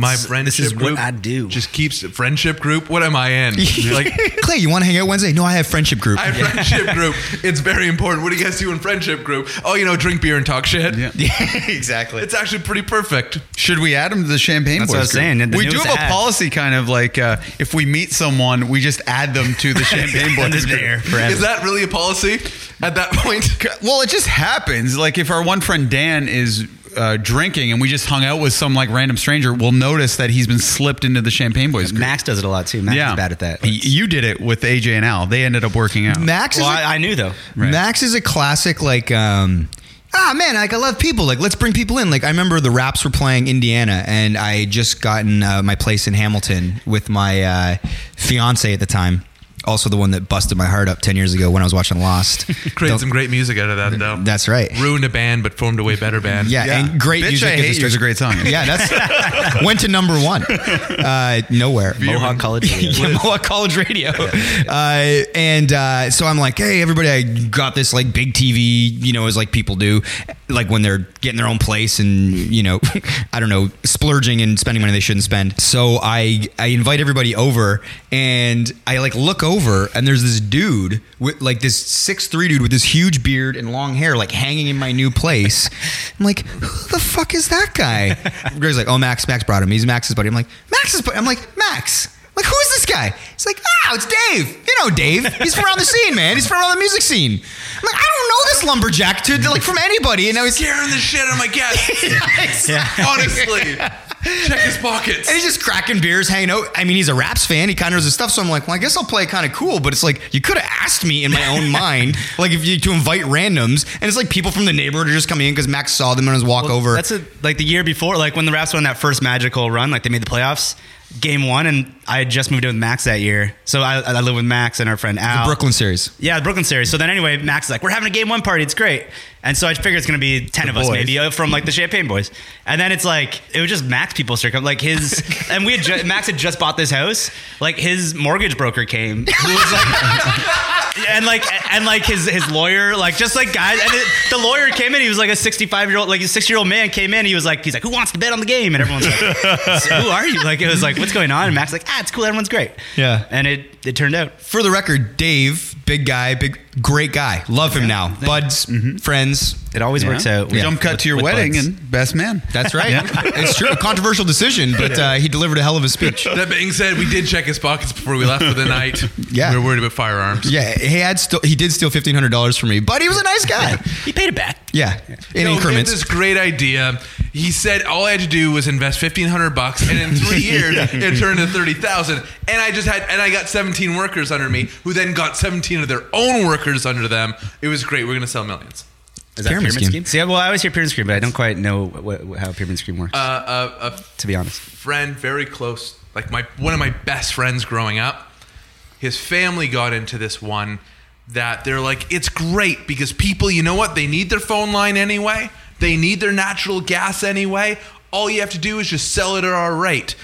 My friendship is what group I do. just keeps friendship group. What am I in? <laughs> like Clay, you want to hang out Wednesday? No, I have friendship group. I have friendship <laughs> group. It's very important. What do you guys do in friendship group? Oh, you know, drink beer and talk shit. Yeah. <laughs> exactly. It's actually pretty perfect. Should we add him to the Champagne That's Boys? what I was group? saying, we do newest have a ad. policy, kind of like uh, if we meet someone, we just add them to the Champagne Boys. Group. there forever. Is that really a policy at that point? Well, it just happens. Like if our one friend Dan is uh, drinking and we just hung out with some like random stranger, we'll notice that he's been slipped into the Champagne Boys group. Max does it a lot too. Max is bad at that. Y- You did it with AJ and Al. They ended up working out. Max is well, a- I, I knew though. Right. Max is a classic like um ah man like I love people like let's bring people in like I remember the Raps were playing Indiana and I had just gotten uh, my place in Hamilton with my uh, fiance at the time also the one that busted my heart up 10 years ago when I was watching Lost <laughs> Created Don't- some great music out of that, though. that's right Ruined a band, but formed a way better band. yeah, Yeah. and great Bitch, music I as Hate You is a great song. yeah that's <laughs> went to number one uh, nowhere Mohawk College. <laughs> yeah, Mohawk College Radio. Uh, and uh, so I'm like, hey, everybody, I got this like big TV, you know, as like people do. Like when they're getting their own place and you know, <laughs> I don't know, splurging and spending money they shouldn't spend. So I I invite everybody over and I like look over and there's this dude with like this six three dude with this huge beard and long hair like hanging in my new place. <laughs> I'm like, who the fuck is that guy? Greg's like, oh Max, Max brought him. He's Max's buddy. I'm like, Max's buddy. I'm like, Max. Like, who is this guy? He's like, oh, it's Dave. You know Dave. He's from around the scene, man. He's from around the music scene. I'm like, I don't know this lumberjack to like from anybody. And I was Scaring the shit out of my guests. <laughs> <laughs> Honestly. Check his pockets. And he's just cracking beers, hanging out. I mean, he's a Raps fan. He kind of knows his stuff. So I'm like, well, I guess I'll play kind of cool. But it's like you could have asked me in my own <laughs> mind, like if you to invite randoms, and it's like people from the neighborhood are just coming in because Max saw them on his walk over. That's a, like the year before, like when the Raps won that first magical run, like they made the playoffs. Game one, and I had just moved in with Max that year, so I, I live with Max and our friend Al. The Brooklyn series. Yeah, the Brooklyn series. So then anyway, Max is like, we're having a game one party. It's great. And so I figured it's going to be 10 of us maybe uh, from like the Champagne Boys. And then it's like, it was just Max people circle. Like his, <laughs> and we had, ju- Max had just bought this house. Like his mortgage broker came, who was like, <laughs> and like, and like his, his lawyer, like just like guys. And it, the lawyer came in, he was like a 65 year old, like a six year old man came in. He was like, he's like, who wants to bet on the game? And everyone's like, "So who are you? Like, it was like, what's going on? And Max like, ah, it's cool. Everyone's great. Yeah. And it, it turned out. For the record, Dave, big guy, big great guy. Love him now. Buds, friends. It always works out. Yeah. Jump cut With- to your with wedding buds. and best man. That's right. It's true. A controversial decision, but uh, he delivered a hell of a speech. That being said, we did check his pockets before we left for the night. Yeah. We were worried about firearms. Yeah, he had still he did steal fifteen hundred dollars from me, but he was a nice guy. <laughs> He paid it back. Yeah, in No, he had increments. this great idea. He said all I had to do was invest fifteen hundred bucks, and in three <laughs> years it turned to thirty thousand. And I just had, and I got seventeen workers under me, who then got seventeen of their own workers under them. It was great. We're gonna sell millions. Is that Pyramid pyramid, scheme. scheme? See, well, I always hear pyramid scheme, but I don't quite know what, what, how pyramid scheme works. Uh, a, a to be honest, friend, very close, like my one of my best friends growing up. His family got into this one that they're like, it's great because people, you know what? They need their phone line anyway. They need their natural gas anyway. All you have to do is just sell it at our rate.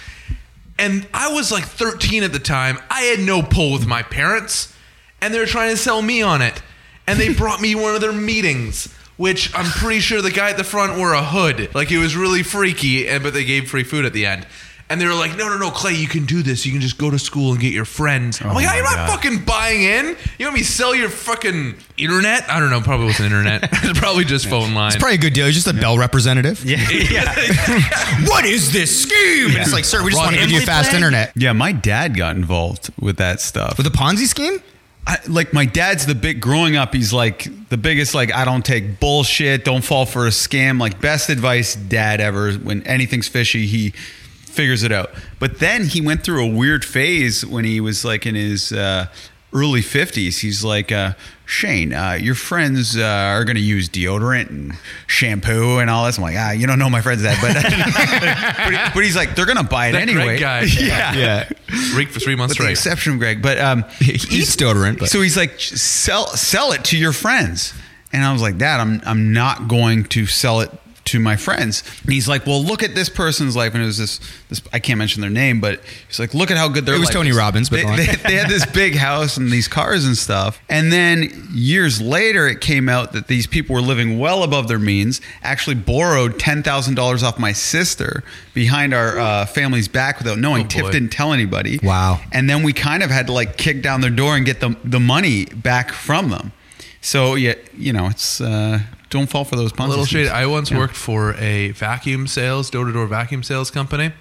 And I was like 13 at the time. I had no pull with my parents, and they were trying to sell me on it. And they brought me one of their meetings, which I'm pretty sure the guy at the front wore a hood. Like it was really freaky, and but they gave free food at the end. And they were like, no, no, no, Clay, you can do this. You can just go to school and get your friends. I'm oh like, my I'm not God. fucking buying in. You want me to sell your fucking internet? I don't know. Probably wasn't internet. <laughs> it's probably just phone line. It's probably a good deal. He's just a Bell representative. yeah, <laughs> yeah. <laughs> What is this scheme? And it's like, sir, we just Ron want to give you Emily fast plan? internet. Yeah, my dad got involved with that stuff. With the Ponzi scheme? I, like my dad's the big growing up he's like the biggest like i don't take bullshit don't fall for a scam. Like best advice dad ever when anything's fishy he figures it out. But then he went through a weird phase when he was like in his uh, early 50s he's like uh, shane uh, your friends uh, are going to use deodorant and shampoo and all this i'm like ah you don't know my friends that but, <laughs> but, he- but he's like they're going to buy it That Greg anyway guy. <laughs> yeah Yeah. Reek for three months with the exception of Greg. But um, He eats deodorant, but- so he's like, sell sell it to your friends. And I was like, Dad, I'm I'm not going to sell it to my friends. And he's like, Well, look at this person's life. And it was this this I can't mention their name, but he's like, Look at how good their It was Tony is." Robbins, but they, they, they had this big house and these cars and stuff. And then years later, it came out that these people were living well above their means. Actually, borrowed ten thousand dollars off my sister behind our uh, family's back without knowing. Oh, Tiff boy. didn't tell anybody. Wow. And then we kind of had to like kick down their door and get the the money back from them. So yeah, you know, it's uh, don't fall for those Ponzi A little schemes. shade. I once worked for a vacuum sales, door to door vacuum sales company,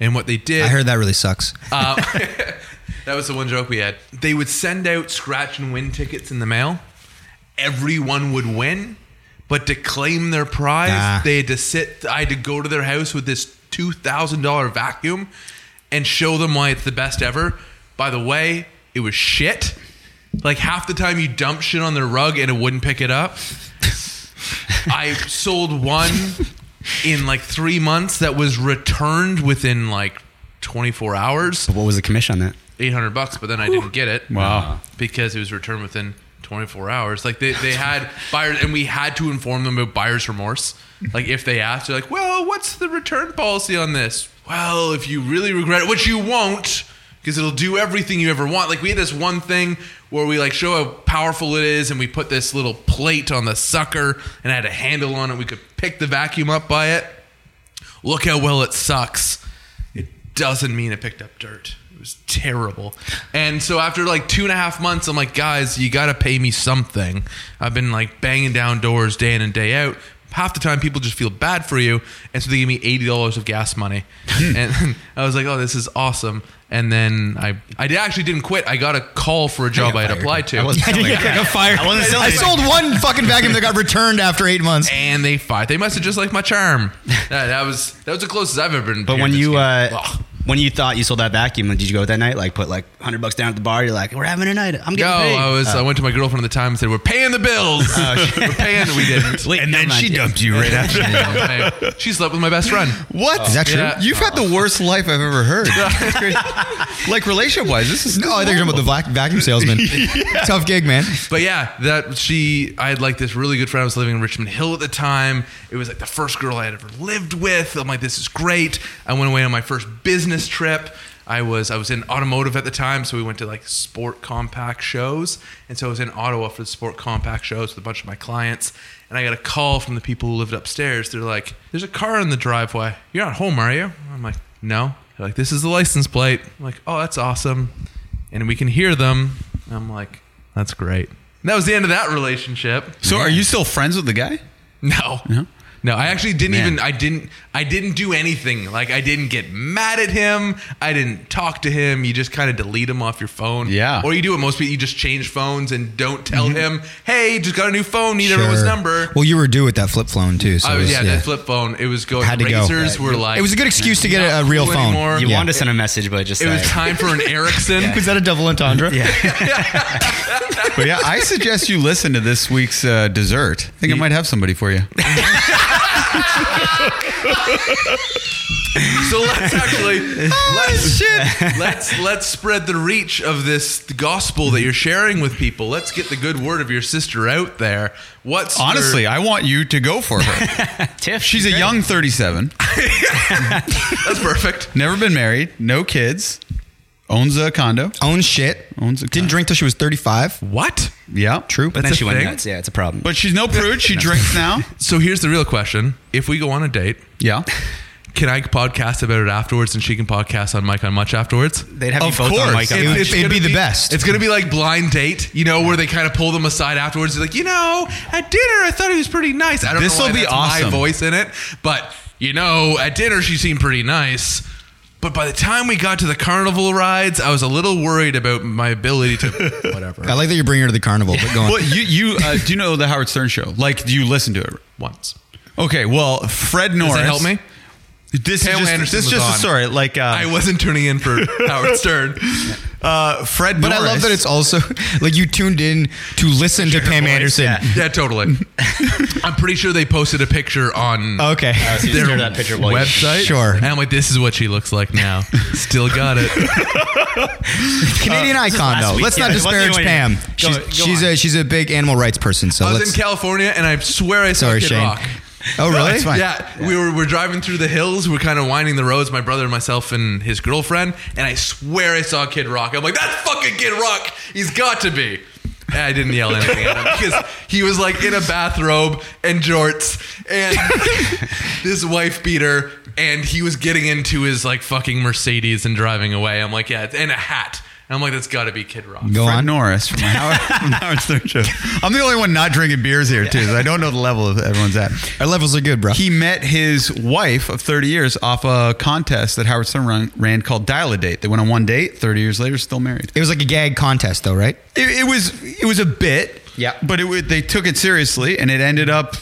and what they did. I heard that really sucks. Uh, <laughs> that was the one joke we had. They would send out scratch and win tickets in the mail. Everyone would win, but to claim their prize, Ah. they had to sit. I had to go to their house with this two thousand dollar vacuum and show them why it's the best ever. By the way, it was shit. Like half the time you dump shit on their rug and it wouldn't pick it up. I sold one in like three months that was returned within like 24 hours. What was the commission on that? 800 bucks, but then I didn't get it. Wow. Because it was returned within 24 hours. Like they, they had buyers, and we had to inform them about buyer's remorse. Like if they asked, they're like, well, what's the return policy on this? Well, if you really regret it, which you won't, because it'll do everything you ever want. Like we had this one thing where we like show how powerful it is, and we put this little plate on the sucker and it had a handle on it. We could pick the vacuum up by it. Look how well it sucks. It doesn't mean it picked up dirt. It was terrible. And so after like two and a half months, I'm like, guys, you got to pay me something. I've been like banging down doors day in and day out. Half the time, people just feel bad for you, and so they give me eighty dollars of gas money, and <laughs> I was like, "Oh, this is awesome." And then I, I actually didn't quit. I got a call for a job I had applied to, I didn't get like a fire. I wasn't selling I sold one fucking vacuum that got returned after eight months. and they fired. They must have just liked my charm. <laughs> that, that was that was the closest I've ever been. But when you uh, Ugh. When you thought you sold that vacuum, did you go that night? Like put like hundred bucks down at the bar. You're like, we're having a night. I'm No, getting paid. I was. Oh. I went to my girlfriend at the time and said, "We're paying the bills. Oh, we're paying." We didn't. <laughs> Wait, and then mind. she dumped you right after. <laughs> Hey, she slept with my best friend. What Is that true? Yeah. You've had the worst life I've ever heard. <laughs> like relationship wise, this is No, oh, I think you're talking about the vacuum salesman. Tough gig, man. But yeah, that she. I had like this really good friend. I was living in Richmond Hill at the time. It was like the first girl I had ever lived with. I'm like, this is great. I went away on my first business trip. I was I was in automotive at the time, so we went to like sport compact shows, and so I was in Ottawa for the sport compact shows with a bunch of my clients. And I got a call from the people who lived upstairs. They're like, "There's a car in the driveway. You're not home, are you?" I'm like, "No." They're like, "This is the license plate." I'm like, "Oh, that's awesome." And we can hear them. I'm like, "That's great." And that was the end of that relationship. So, are you still friends with the guy? No. No? No, I actually didn't Man. even I didn't I didn't do anything. Like I didn't get mad at him. I didn't talk to him. You just kind of delete him off your phone. Yeah. Or you do what most people you just change phones and don't tell him, "Hey, just got a new phone, need everyone's number." Well, you were due with that flip phone too. So I it was, was- yeah, that flip phone. It was going. Had to go. razors were like. It was a good excuse to get a, a real cool phone. anymore. You Yeah. wanted to send a message, but just It was time for an <laughs> Ericsson. Was that a double entendre? Yeah. <laughs> But yeah, I suggest you listen to this week's uh, dessert. I think I might have somebody for you. <laughs> So let's actually oh, let's let's let's spread the reach of this gospel that you're sharing with people. Let's get the good word of your sister out there. What's your- Honestly, I want you to go for her. <laughs> Tiff. She's a young 37, <laughs> that's perfect. never been married, no kids, owns a condo. Owns shit. Owns a Didn't drink till she was 35. What? Yeah, True. But then That's she a went thing? nuts. Yeah, it's a problem. But she's no <laughs> prude. She drinks now. So here's the real question: If we go on a date, Yeah. can I podcast about it afterwards, and she can podcast on Mike on Much afterwards? They'd have Of you both on course. mic. It would- It's it'd gonna be the best. It's gonna be like blind date, you know, where they kind of pull them aside afterwards. They're like, you know, at dinner I thought he was pretty nice. I don't This'll why be that's awesome. my voice in it, but you know, at dinner she seemed pretty nice. But by the time we got to the carnival rides, I was a little worried about my ability to <laughs> whatever. I like that you're bringing her to the carnival, but go on. Well, you you uh, do you know the Howard Stern show? Like, do you listen to it? once. Okay. Well, Fred Norris. Does that help me? This Pamela is just, Anderson this is was just a story. Like, uh, I wasn't tuning in for <laughs> Howard Stern. uh, Fred. But I Norris, love that it's also like you tuned in to listen to Pam voice, Anderson. yeah. Yeah, totally. <laughs> I'm pretty sure they posted a picture on Okay. so you their share that picture while you- website. Sure. And I'm like, this is what she looks like now. Still got it. <laughs> Canadian icon last though. week, Let's yeah. not It wasn't disparage even- Pam. Go- She's, go she's on. a she's a big animal rights person. So I was let's. in California and I swear I saw Sorry, Kid Shane. Rock. Oh really? it's fine. Yeah, we were we're driving through the hills. We're kind of winding the roads. My brother, myself, and his girlfriend. And I swear I saw Kid Rock. I'm like, that's fucking Kid Rock. He's got to be. And I didn't yell anything at him because he was like in a bathrobe and jorts and <laughs> this wife beater, and he was getting into his like fucking Mercedes and driving away. I'm like, yeah, and a hat. And I'm like, that's got to be Kid Rock. Go Fred on. Norris from the <laughs> Howard, from the Howard Stern show. I'm the only one not drinking beers here too. So I don't know the level of everyone's at. Our levels are good, bro. He met his wife of 30 years off a contest that Howard Stern ran, ran called Dial a Date. They went on one date. 30 years later, still married. it was like a gag contest though, right? It, it was it was a bit. Yeah. But it they took it seriously, and it ended up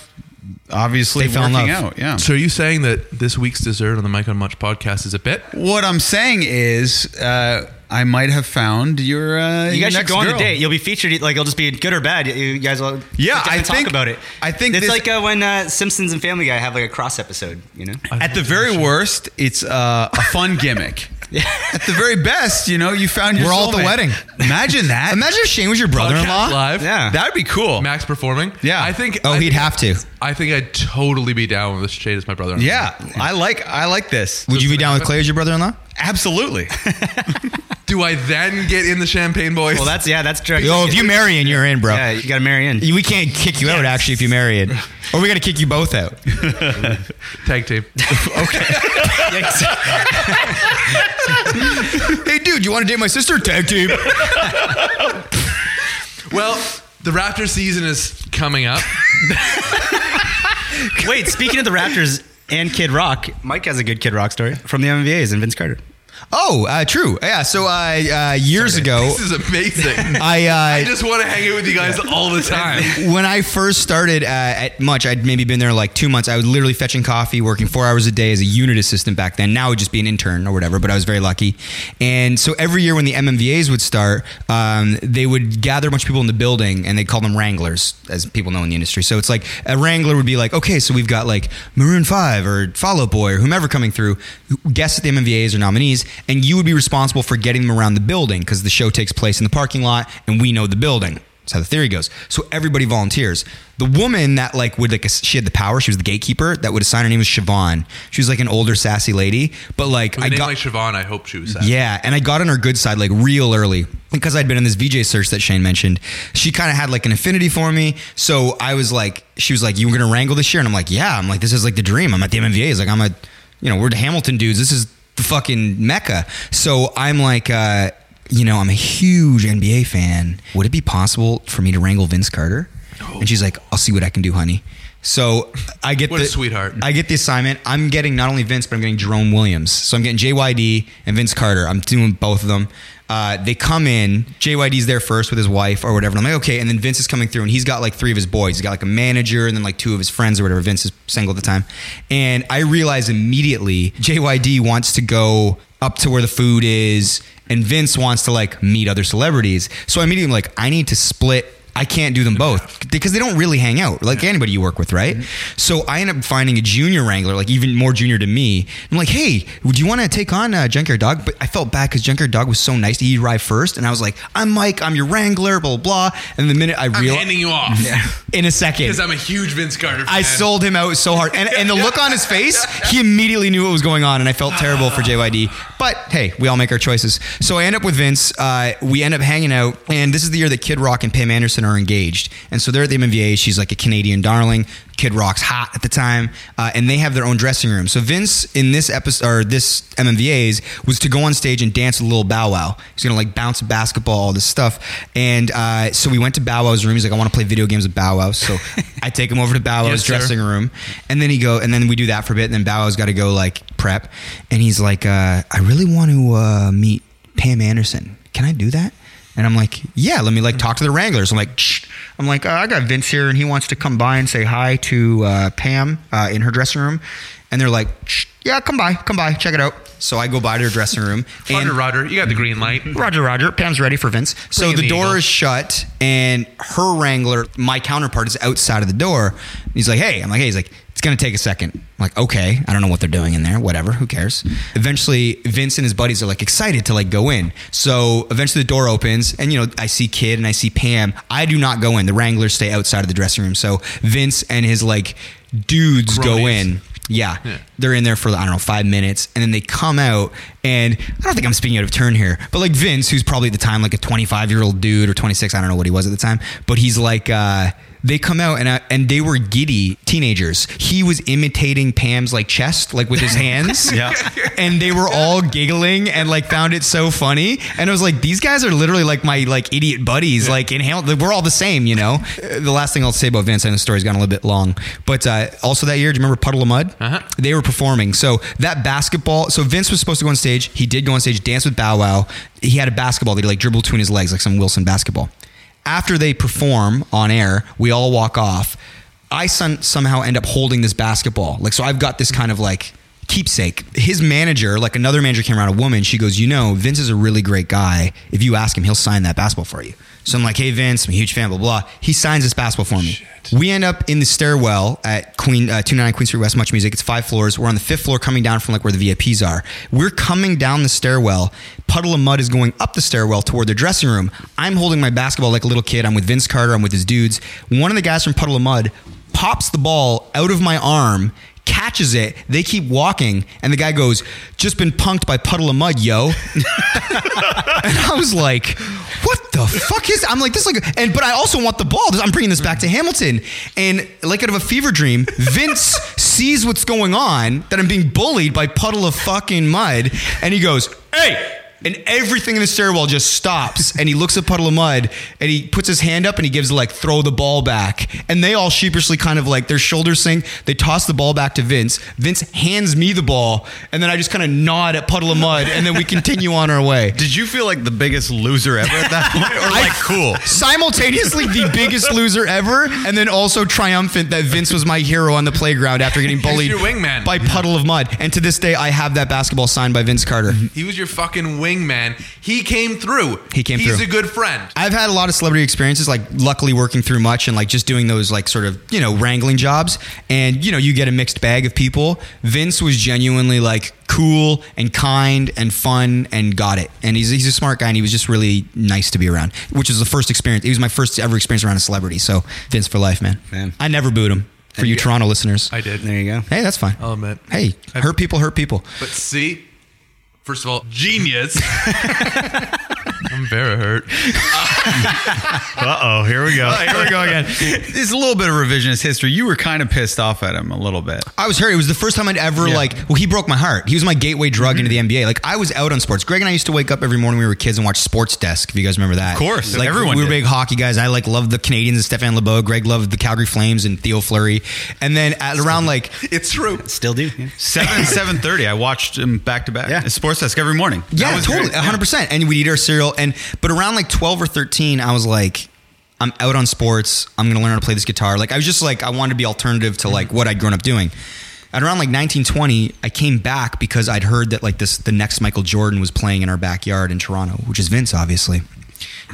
obviously They fell in working love. out. Yeah. So are you saying that this week's dessert on the Mike on Much podcast is a bit? What I'm saying is, uh, I might have found your. Uh, You your guys should next go on the girl. date. You'll be featured. Like it'll just be good or bad. You guys will. Yeah, I talk think- about it. I think it's this- like uh, when uh, Simpsons and Family Guy have like a cross episode. You know. At the very worst, it's uh, a fun gimmick. <laughs> At the very best, you know, you found your We're all at the soulmate. wedding. Imagine that. Imagine if Shane was your brother-in-law. live. Yeah. That'd be cool. Max performing. Yeah. I think. Oh, I he'd think- have to. I think I'd totally be down with Shane as my brother-in-law. Yeah, I like I like this. Would you be down with Clay as your brother-in-law? Absolutely. <laughs> Do I then get in the Champagne Boys? Well, that's yeah, that's true. Oh, if you marry and you're in, bro. yeah, you got to marry in. We can't kick you out actually if you marry it, <laughs> or we got to kick you both out. <laughs> tag team. <laughs> Okay. hey, dude, you want to date my sister? Tag team. well, the Raptor season is coming up. Wait, speaking of the Raptors and Kid Rock, Mike has a good Kid Rock story from the MVAs and Vince Carter. Oh, uh, true. Yeah. So uh, uh, years ago, This is amazing. <laughs> I, uh, I just want to hang out with you guys all the time. <laughs> when I first started uh, at Much, I'd maybe been there like two months. I was literally fetching coffee, working four hours a day as a unit assistant back then. Now I would just be an intern or whatever, but I was very lucky. And so every year when the MMVAs would start, um, they would gather a bunch of people in the building and they call them wranglers, as people know in the industry. So it's like a wrangler would be like, okay, so we've got like Maroon 5 or Fall Out Boy or whomever coming through, guests at the MMVAs or nominees, and you would be responsible for getting them around the building because the show takes place in the parking lot and we know the building. That's how the theory goes. So everybody volunteers. The woman that like would like she had the power. She was the gatekeeper that would assign her name was Siobhan. She was like an older sassy lady, but like With I got like Siobhan, I hope she was sad. yeah, and I got on her good side like real early because I'd been in this VJ search that Shane mentioned. She kind of had like an affinity for me, so I was like, she was like, "You were gonna wrangle this year," and I'm like, "Yeah." I'm like, "This is like the dream." I'm at the MMVA's. Like, I'm a, you know, we're the Hamilton dudes. This is the fucking mecca. So I'm like, uh, you know, I'm a huge NBA fan. Would it be possible for me to wrangle Vince Carter? And she's like, I'll see what I can do, honey. So I get What a the sweetheart. I get the assignment. I'm getting not only Vince, but I'm getting Jerome Williams. So I'm getting JYD and Vince Carter. I'm doing both of them. Uh, they come in. JYD's there first with his wife or whatever. And I'm like, okay. And then Vince is coming through, and he's got like three of his boys. He's got like a manager, and then like two of his friends or whatever. Vince is single at the time, and I realize immediately JYD wants to go up to where the food is, and Vince wants to like meet other celebrities. So I immediately like, I need to split I can't do them both because they don't really hang out like anybody you work with, right? So I end up finding a junior wrangler, like even more junior to me. I'm like, hey, would you want to take on uh, Junkyard Dog? But I felt bad because Junkyard Dog was so nice. He arrived first, and I was like, I'm Mike, I'm your wrangler, blah blah. blah. And the minute I I'm realized, handing you off in a second, because I'm a huge Vince Carter fan. I sold him out so hard. And, and the look on his face, he immediately knew what was going on. And I felt terrible for JYD. But hey, we all make our choices. So I end up with Vince. Uh, we end up hanging out. And this is the year that Kid Rock and Pam Anderson are engaged. And so they're at the MMVA. She's like a Canadian darling. Kid Rock's hot at the time. Uh, and they have their own dressing room. So Vince, in this episode, or this MMVA's, was to go on stage and dance with Lil Bow Wow. He's to like bounce a basketball, all this stuff. And uh, so we went to Bow Wow's room. He's like, I want to play video games with Bow Wow. So <laughs> I take him over to Bow Wow's Yes, sir. dressing room, and then he go, and then we do that for a bit, and then Bow Wow's got to go like prep, and he's like, uh, I really want to uh, meet Pam Anderson. Can I do that? And I'm like, yeah, let me like talk to the Wranglers. I'm like, Shh. I'm like, uh, I got Vince here, and he wants to come by and say hi to uh, Pam uh, in her dressing room, and they're like, yeah, come by, come by, check it out. So I go by to her dressing room, <laughs> Roger, Roger, you got the green light. <laughs> Roger, Roger. Pam's ready for Vince. So the the door eagle. is shut, and her wrangler, my counterpart, is outside of the door. He's like, "Hey," I'm like, "Hey," he's like, "It's gonna take a second. I'm like, "Okay, I don't know what they're doing in there. Whatever, who cares?" Eventually, Vince and his buddies are like excited to like go in. So eventually, the door opens, and you know, I see Kid and I see Pam. I do not go in. The wranglers stay outside of the dressing room. So Vince and his like dudes go in. Yeah. Yeah. They're in there for, I don't know, five minutes. And then they come out. And I don't think I'm speaking out of turn here, but like Vince, who's probably at the time like a 25 year old dude or 26, I don't know what he was at the time, but he's like, uh, they come out and uh, and they were giddy teenagers. He was imitating Pam's like chest, like with his <laughs> hands. Yeah. And they were all giggling and like found it so funny. And I was like, these guys are literally like my like idiot buddies. Like in Hamilton, we're all the same, you know. The last thing I'll say about Vince, and the story's gone a little bit long, but uh, also that year, do you remember Puddle of Mudd? Uh-huh. They were performing. So that basketball. So Vince was supposed to go on stage. He did go on stage, dance with Bow Wow. He had a basketball that he like dribbled between his legs, like some Wilson basketball. After they perform on air, we all walk off. I some, somehow end up holding this basketball. Like, so I've got this kind of like keepsake. His manager, like another manager came around, a woman, she goes, You know, Vince is a really great guy. If you ask him, he'll sign that basketball for you. So I'm like, Hey, Vince, I'm a huge fan, blah, blah. He signs this basketball for me. We end up in the stairwell at Queen uh, 299 Queen Street West MuchMusic. It's five floors. We're on the fifth floor coming down from like where the VIPs are. We're coming down the stairwell. Puddle of Mudd is going up the stairwell toward the dressing room. I'm holding my basketball like a little kid. I'm with Vince Carter. I'm with his dudes. One of the guys from Puddle of Mudd pops the ball out of my arm, catches it. They keep walking, and the guy goes, "Just been punked by Puddle of Mudd, yo." <laughs> and I was like, "What the fuck is?" I'm like, "This is like," and but I also want the ball. I'm bringing this back to Hamilton, and like out of a fever dream, Vince <laughs> sees what's going on that I'm being bullied by puddle of fucking mud, and he goes, "Hey." And everything in the stairwell just stops, and he looks at Puddle of Mudd, and he puts his hand up, and he gives like throw the ball back, and they all sheepishly kind of like their shoulders sink. They toss the ball back to Vince. Vince hands me the ball, and then I just kind of nod at Puddle of Mudd, and then we continue on our way. Did you feel like the biggest loser ever at that point, or like cool? Simultaneously, the biggest loser ever, and then also triumphant that Vince was my hero on the playground after getting <laughs> bullied by Puddle of Mudd. And to this day, I have that basketball signed by Vince Carter. He was your fucking wingman. He came through. He came through. He's through. a good friend. I've had a lot of celebrity experiences, like luckily working through much and like just doing those like sort of, you know, wrangling jobs. And, you know, you get a mixed bag of people. Vince was genuinely like cool and kind and fun and got it. And he's, he's a smart guy and he was just really nice to be around, which was the first experience. It was my first ever experience around a celebrity. So Vince for life, man. Man. I never booed him for you Toronto listeners. I did. There you go. hey, that's fine. Oh, I'll admit. Hey, hurt people hurt people. But see, first of all, genius. <laughs> I'm very hurt. <laughs> Uh oh, here we go. Here we go again. It's a little bit of revisionist history. You were kind of pissed off at him a little bit. I was hurt. It was the first time I'd ever Yeah. like. Well, he broke my heart. He was my gateway drug into the NBA. Like I was out on sports. Greg and I used to wake up every morning when we were kids and watch Sports Desk. If you guys remember that, Of course. Like Everyone we were did. big hockey guys. I like loved the Canadiens and Stéphan Lebeau. Greg loved the Calgary Flames and Theo Fleury. And then at around like It's true. Still do. Yeah. <laughs> Seven seven thirty. I watched him back to back. Yeah. Sports desk every morning. Yeah, totally, hundred percent. And we'd eat our cereal. And but around like twelve or thirteen, I was like. I'm out on sports. I'm gonna learn how to play this guitar. Like I was just like I wanted to be alternative to like what I'd grown up doing. At around like 1920, I came back because I'd heard that like this the next Michael Jordan was playing in our backyard in Toronto, which is Vince, obviously.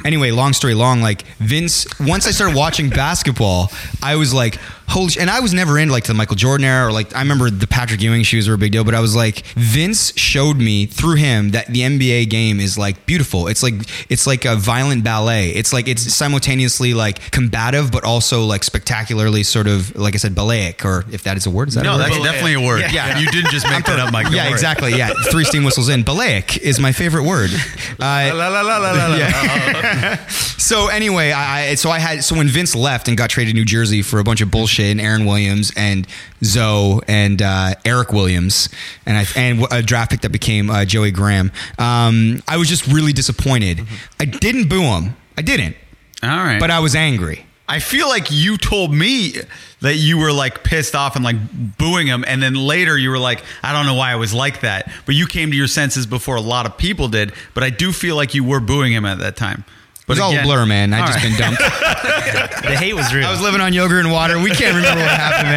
Anyway, long story long, like Vince. Once I started watching <laughs> basketball, I was like, holy! sh- And I was never into like the Michael Jordan era, or like I remember the Patrick Ewing shoes were a big deal. But I was like, Vince showed me through him that the NBA game is like beautiful. It's like it's like a violent ballet. It's like it's simultaneously like combative, but also like spectacularly sort of like I said, balletic, or if that is a word. Is that a No, word? that's definitely a word. Yeah. You didn't just make that up, Mike. Don't yeah, worry. exactly. Yeah, three steam whistles in. Balleic is my favorite word. <laughs> Uh, La la la la la la. <laughs> so anyway, I, I so I had so when Vince left and got traded to New Jersey for a bunch of bullshit and Aaron Williams and Zo and uh, Eric Williams and I and a draft pick that became uh, Joey Graham. Um, I was just really disappointed. I didn't boo him. I didn't, All right. but I was angry. I feel like you told me that you were like pissed off and like booing him, and then later you were like, I don't know why I was like that, but you came to your senses before a lot of people did. But I do feel like you were booing him at that time. It But was all a blur, man. I just right. been dumped. <laughs> The hate was real. I was living on yogurt and water. We can't remember what happened,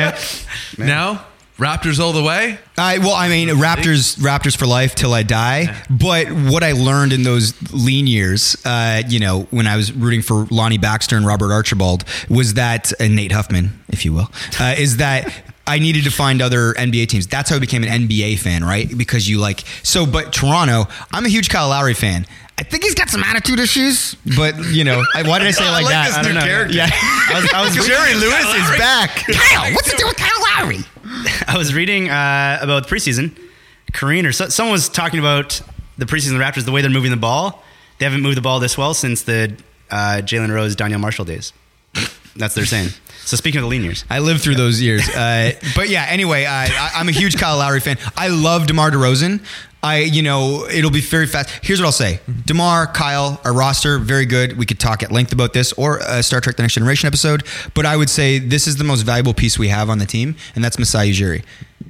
man. <laughs> now, Raptors all the way. I well, I mean, Raptors, Raptors for life till I die. But what I learned in those lean years, uh, you know, when I was rooting for Lonnie Baxter and Robert Archibald, was that and Nate Huffman, if you will, uh, is that. I needed to find other NBA teams. That's how I became an NBA fan, right? Because you like so. But Toronto, I'm a huge Kyle Lowry fan. I think he's got some attitude issues, but you know, I, why did I <laughs> say it I like, like that? this I don't new know. character. Yeah, <laughs> I was, I was <laughs> Jerry Lewis is back. Kyle, what's it do with Kyle Lowry? I was reading uh, about the preseason. Kareen or so, someone was talking about the preseason Raptors, the way they're moving the ball. They haven't moved the ball this well since the uh, Jalen Rose, Donyell Marshall days. That's what they're saying. So speaking of the lean years, I lived through those years. Uh, but yeah, anyway, I, I, I'm a huge Kyle Lowry fan. I love DeMar DeRozan. I, you know, it'll be very fast. Here's what I'll say DeMar, Kyle, our roster, very good. We could talk at length about this or a Star Trek The Next Generation episode. But I would say this is the most valuable piece we have on the team, and that's Masai Ujiri.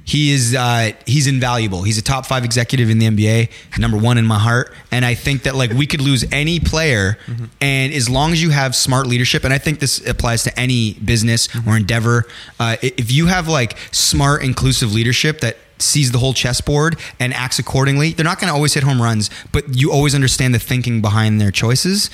He is uh, he's invaluable. He's a top five executive in the NBA, number one in my heart. And I think that like we could lose any player, and as long as you have smart leadership, and I think this applies to any business or endeavor, uh, if you have like smart, inclusive leadership that sees the whole chessboard and acts accordingly, they're not going to always hit home runs, but you always understand the thinking behind their choices.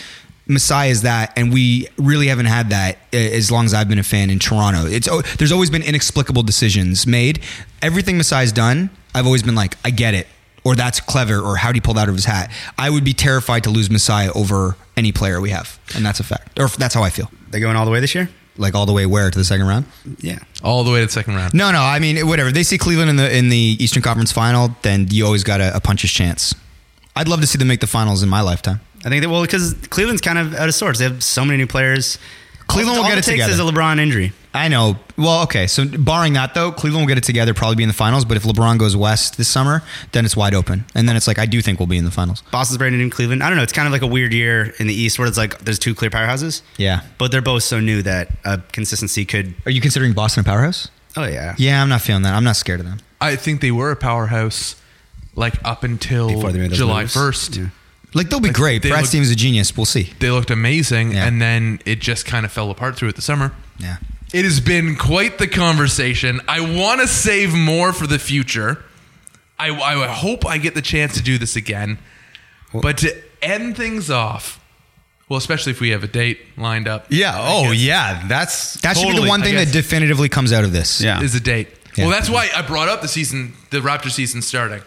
Masai is that, and we really haven't had that uh, as long as I've been a fan in Toronto. It's there's always been inexplicable decisions made. Everything Masai's done, I've always been like, I get it, or that's clever, or how he pull that out of his hat? I would be terrified to lose Masai over any player we have, and that's a fact, or that's how I feel. they going all the way this year. Like all the way where to the second round? Yeah. All the way to the second round. No, no. I mean, whatever. They see Cleveland in the in the Eastern Conference Final, then you always got a, a puncher's chance. I'd love to see them make the finals in my lifetime. I think that well because Cleveland's kind of out of sorts. They have so many new players. Cleveland all, will all get it it takes together. is a LeBron injury. I know. Well, okay. So barring that though, Cleveland will get it together, probably be in the finals. But if LeBron goes west this summer, then it's wide open, and then it's like I do think we'll be in the finals. Boston's brand new in Cleveland. I don't know. It's kind of like a weird year in the East where it's like there's two clear powerhouses, Yeah. but they're both so new that uh, consistency could. Are you considering Boston a powerhouse? Oh yeah. Yeah, I'm not feeling that. I'm not scared of them. I think they were a powerhouse like up until Before they made those July 1st. Yeah. Like they'll be Like, great. they Brad look- Stevens is a genius. We'll see. They looked amazing Yeah. and then it just kind of fell apart through it the summer. Yeah. It has been quite the conversation. I want to save more for the future. I, I hope I get the chance to do this again. But to end things off, well, especially if we have a date lined up. Yeah. I Oh, guess, yeah. That's That should be the one thing that definitively comes out of this. Yeah. Is a date. Yeah. Well, that's why I brought up the season, the Raptor season starting.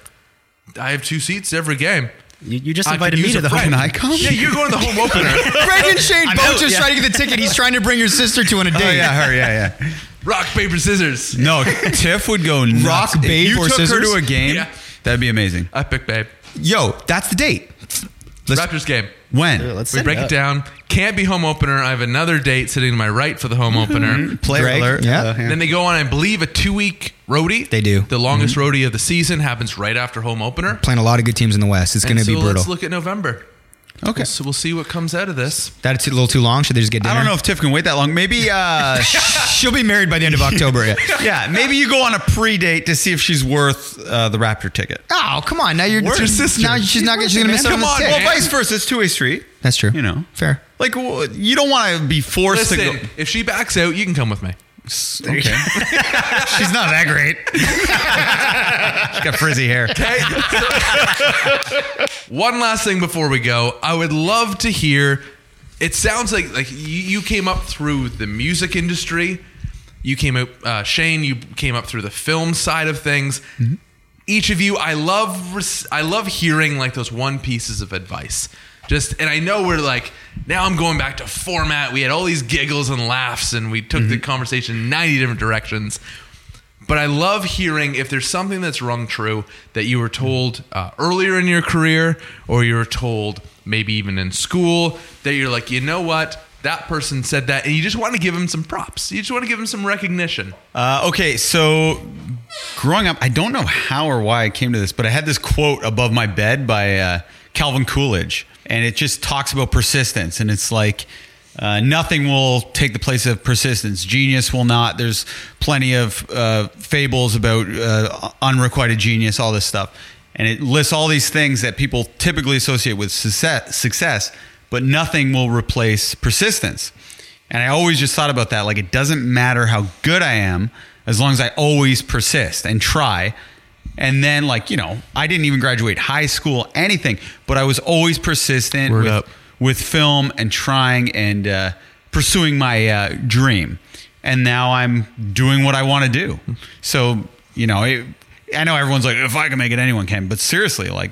I have two seats every game. You, you just I invited me to the friend. home. Can I come? Yeah, you're going to the home <laughs> opener. Greg and Shane both out, just yeah. trying to get the ticket. He's trying to bring your sister to on a oh, date. Oh yeah, her. Yeah, yeah. Rock paper scissors. No, Tiff would go nuts. Rock, If babe, you or took her scissors? to a game. Yeah. That'd be amazing. Epic babe. Yo, that's the date. Let's- Raptors game. When? Yeah, let's We break it up. down. Can't be home opener. I have another date sitting to my right for the home opener. Player Greg, alert. yeah. Uh, Then they go on, I believe, a two week roadie. They do. The longest roadie of the season happens right after home opener. Playing a lot of good teams in the West. It's going to so be brutal. let's look at November. Okay. So we'll see what comes out of this. That's a little too long. Should they just get dinner? I don't know if Tiff can wait that long. Maybe, uh, <laughs> She'll be married by the end of October. <laughs> Yeah. yeah, maybe you go on a pre-date to see if she's worth uh, the Raptor ticket. Oh, come on. Now you're Where's your sister? Now she's not. She's going to miss out on Come the on. Well, vice versa. It's two-way street. That's true. You know. fair. Like you don't want to be forced Listen, to go. if she backs out, you can come with me. Okay. <laughs> She's not that great. <laughs> She's got frizzy hair. Okay. <laughs> One last thing before we go, I would love to hear. It sounds like like you, you came up through the music industry. You came up, uh, Shane. You came up through the film side of things. Each of you, I love. res- I love hearing like those one pieces of advice. Just and I know we're like now. I'm going back to format. We had all these giggles and laughs, and we took the conversation ninety different directions. But I love hearing if there's something that's rung true that you were told uh, earlier in your career, or you were told maybe even in school that you're like, you know what, that person said that, and you just want to give them some props. You just want to give them some recognition. Uh, okay, so growing up, I don't know how or why I came to this, but I had this quote above my bed by uh, Calvin Coolidge, and it just talks about persistence, and it's like. Uh, nothing will take the place of persistence. Genius will not. There's plenty of uh, fables about uh, unrequited genius, all this stuff. And it lists all these things that people typically associate with success, success but nothing will replace persistence. And I always just thought about that. Like, it doesn't matter how good I am as long as I always persist and try. And then, like, you know, I didn't even graduate high school, anything, but I was always persistent Word with, up. with film and trying and uh, pursuing my uh, dream. And now I'm doing what I want to do. So, you know, it, I know everyone's like, if I can make it, anyone can. But seriously, like,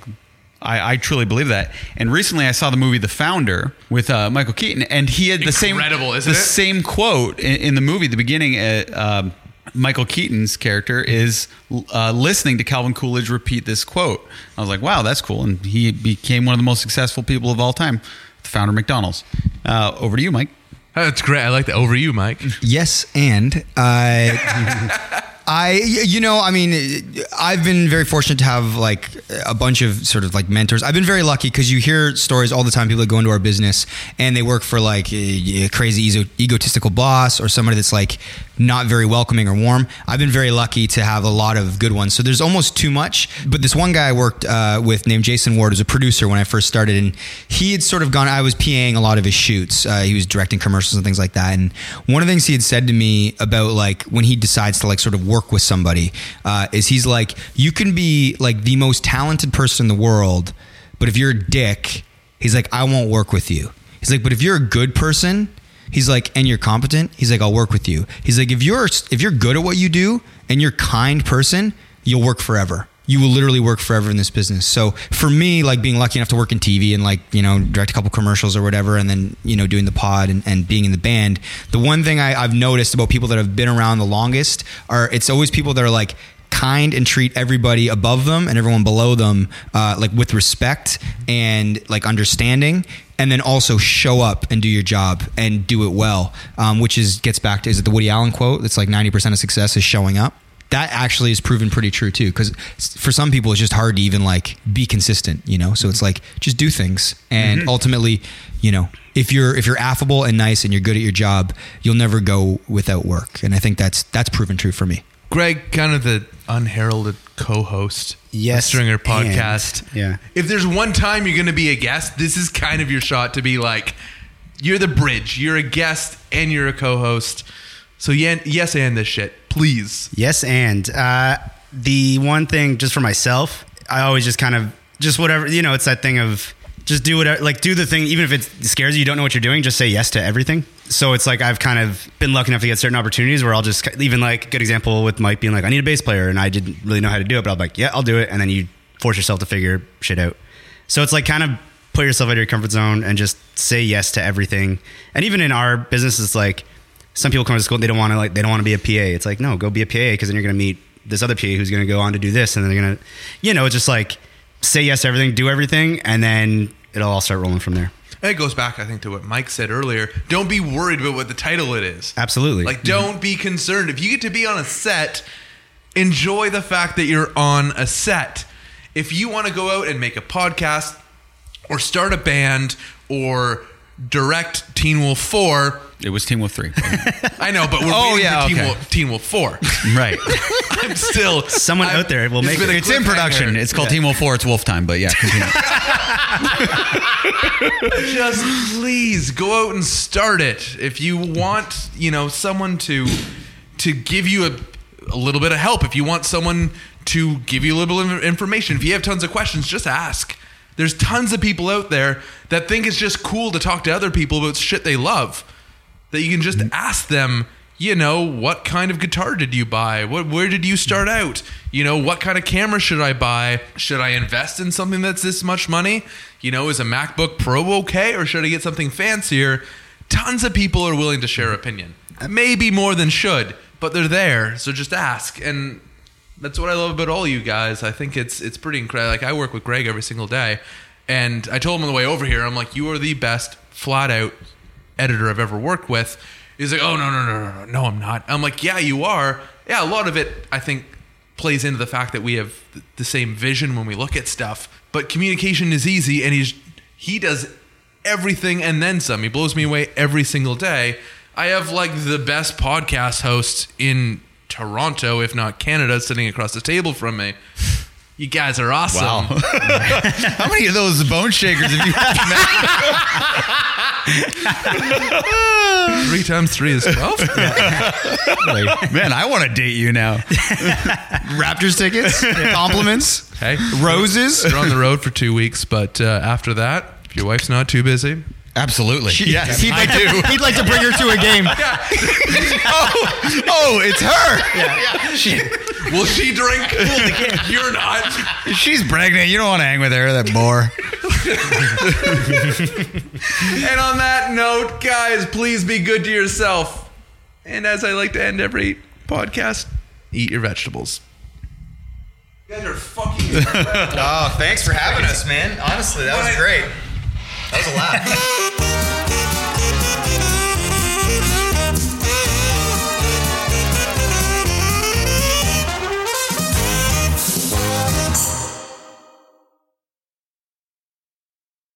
I, I truly believe that. And recently, I saw the movie The Founder with uh, Michael Keaton, and he had the same Incredible, isn't the it? same quote in, in the movie. The beginning, uh, um, Michael Keaton's character is uh, listening to Calvin Coolidge repeat this quote. I was like, wow, that's cool. And he became one of the most successful people of all time, the founder of McDonald's. Uh, over to you, Mike. That's great. I like that. Over you, Mike. <laughs> Yes, and I, <laughs> I, you know, I mean, I've been very fortunate to have like a bunch of sort of like mentors. I've been very lucky because you hear stories all the time. People that go into our business and they work for like a, a crazy ego- egotistical boss or somebody that's like not very welcoming or warm. I've been very lucky to have a lot of good ones. So there's almost too much. But this one guy I worked uh, with named Jason Ward was a producer when I first started, and he had sort of gone. I was PAing a lot of his shoots. Uh, he was directing commercials and things like that. And one of the things he had said to me about like when he decides to like sort of work with somebody uh, is he's like, you can be like the most talented person in the world, but if you're a dick, he's like, I won't work with you. He's like, but if you're a good person, he's like, and you're competent, he's like, I'll work with you. He's like, if you're if you're good at what you do and you're a kind person, you'll work forever. you will literally work forever in this business. So for me, like being lucky enough to work in TV and like, you know, direct a couple commercials or whatever, and then, you know, doing the pod and, and being in the band, the one thing I, I've noticed about people that have been around the longest are it's always people that are like, kind and treat everybody above them and everyone below them uh, like with respect and like understanding and then also show up and do your job and do it well um, which is gets back to is it the woody allen quote? That's like 90% of success is showing up. That actually is proven pretty true too because for some people it's just hard to even like be consistent you know? So it's like just do things. And ultimately you know if you're if you're affable and nice and you're good at your job you'll never go without work. And i think that's that's proven true for me Greg, kind of the unheralded co-host, Yes, Stringer and- podcast. yeah. If there's one time you're going to be a guest, this is kind of your shot to be like, you're the bridge. You're a guest and you're a co-host. So yeah, yes, and this shit, please. Yes, and uh, the one thing just for myself, I always just kind of just whatever you know. It's that thing of just do whatever, like do the thing, even if it scares you, you don't know what you're doing. Just say yes to everything. So it's like I've kind of been lucky enough to get certain opportunities where I'll just even like good example with Mike being like, I need a bass player, and I didn't really know how to do it, but I'm like, yeah, I'll do it, and then you force yourself to figure shit out. So it's like kind of put yourself out of your comfort zone and just say yes to everything. And even in our business, it's like some people come to school and they don't want to like they don't want to be a PA. It's like no, go be a PA because then you're going to meet this other PA who's going to go on to do this, and then they're going to, you know, it's just like say yes to everything, do everything, and then it'll all start rolling from there. It goes back, I think, to what Mike said earlier. Don't be worried about what the title it is. Absolutely. Like, don't be concerned. If you get to be on a set, enjoy the fact that you're on a set. If you want to go out and make a podcast or start a band or direct Teen Wolf 4, It was Teen Wolf 3. I know, but we're Oh, waiting yeah, for Teen, okay. Wolf, Teen Wolf 4. <laughs> right. <laughs> I'm still. Someone I'm- out there will make it. It's in production. It's called Teen Wolf 4. It's Wolf time, but yeah, <laughs> just please go out and start it if you want you know someone to to give you a, a little bit of help if you want someone to give you a little bit of information if you have tons of questions just ask there's tons of people out there that think it's just cool to talk to other people about shit they love that you can just mm. ask them you know what kind of guitar did you buy? What where did you start out? You know what kind of camera should i buy? Should i invest in something that's this much money? You know is a macbook pro okay or should i get something fancier? Tons of people are willing to share opinion. Uh, Maybe more than should but they're there so just ask. And that's what I love about all you guys. I think it's it's pretty incredible. Like I work with Greg every single day, and I told him on the way over here, I'm like, you are the best flat out editor I've ever worked with. He's like, oh no no no no no no I'm not. I'm like, yeah you are. Yeah, a lot of it I think plays into the fact that we have the same vision when we look at stuff. But communication is easy, and he's he does everything and then some. He blows me away every single day. I have like the best podcast host in Toronto, if not Canada, sitting across the table from me. You guys are awesome. Wow. <laughs> <laughs> How many of those bone shakers have you had? <laughs> Three times three is 12. Man, I want to date you now. Raptors tickets, compliments, hey, roses. You're on the road for two weeks, but uh, after that, if your wife's not too busy, Absolutely. She, yes, he'd I like do. To, he'd like to bring her to a game. <laughs> oh, oh, it's her. She, will she drink? <laughs> You're not. she's pregnant. You don't want to hang with her, that bore. <laughs> And on that note, guys, please be good to yourself. And as I like to end every podcast, eat your vegetables. You guys are fucking. Oh, thanks for having us, man. Honestly, that was great. That was a laugh. <laughs>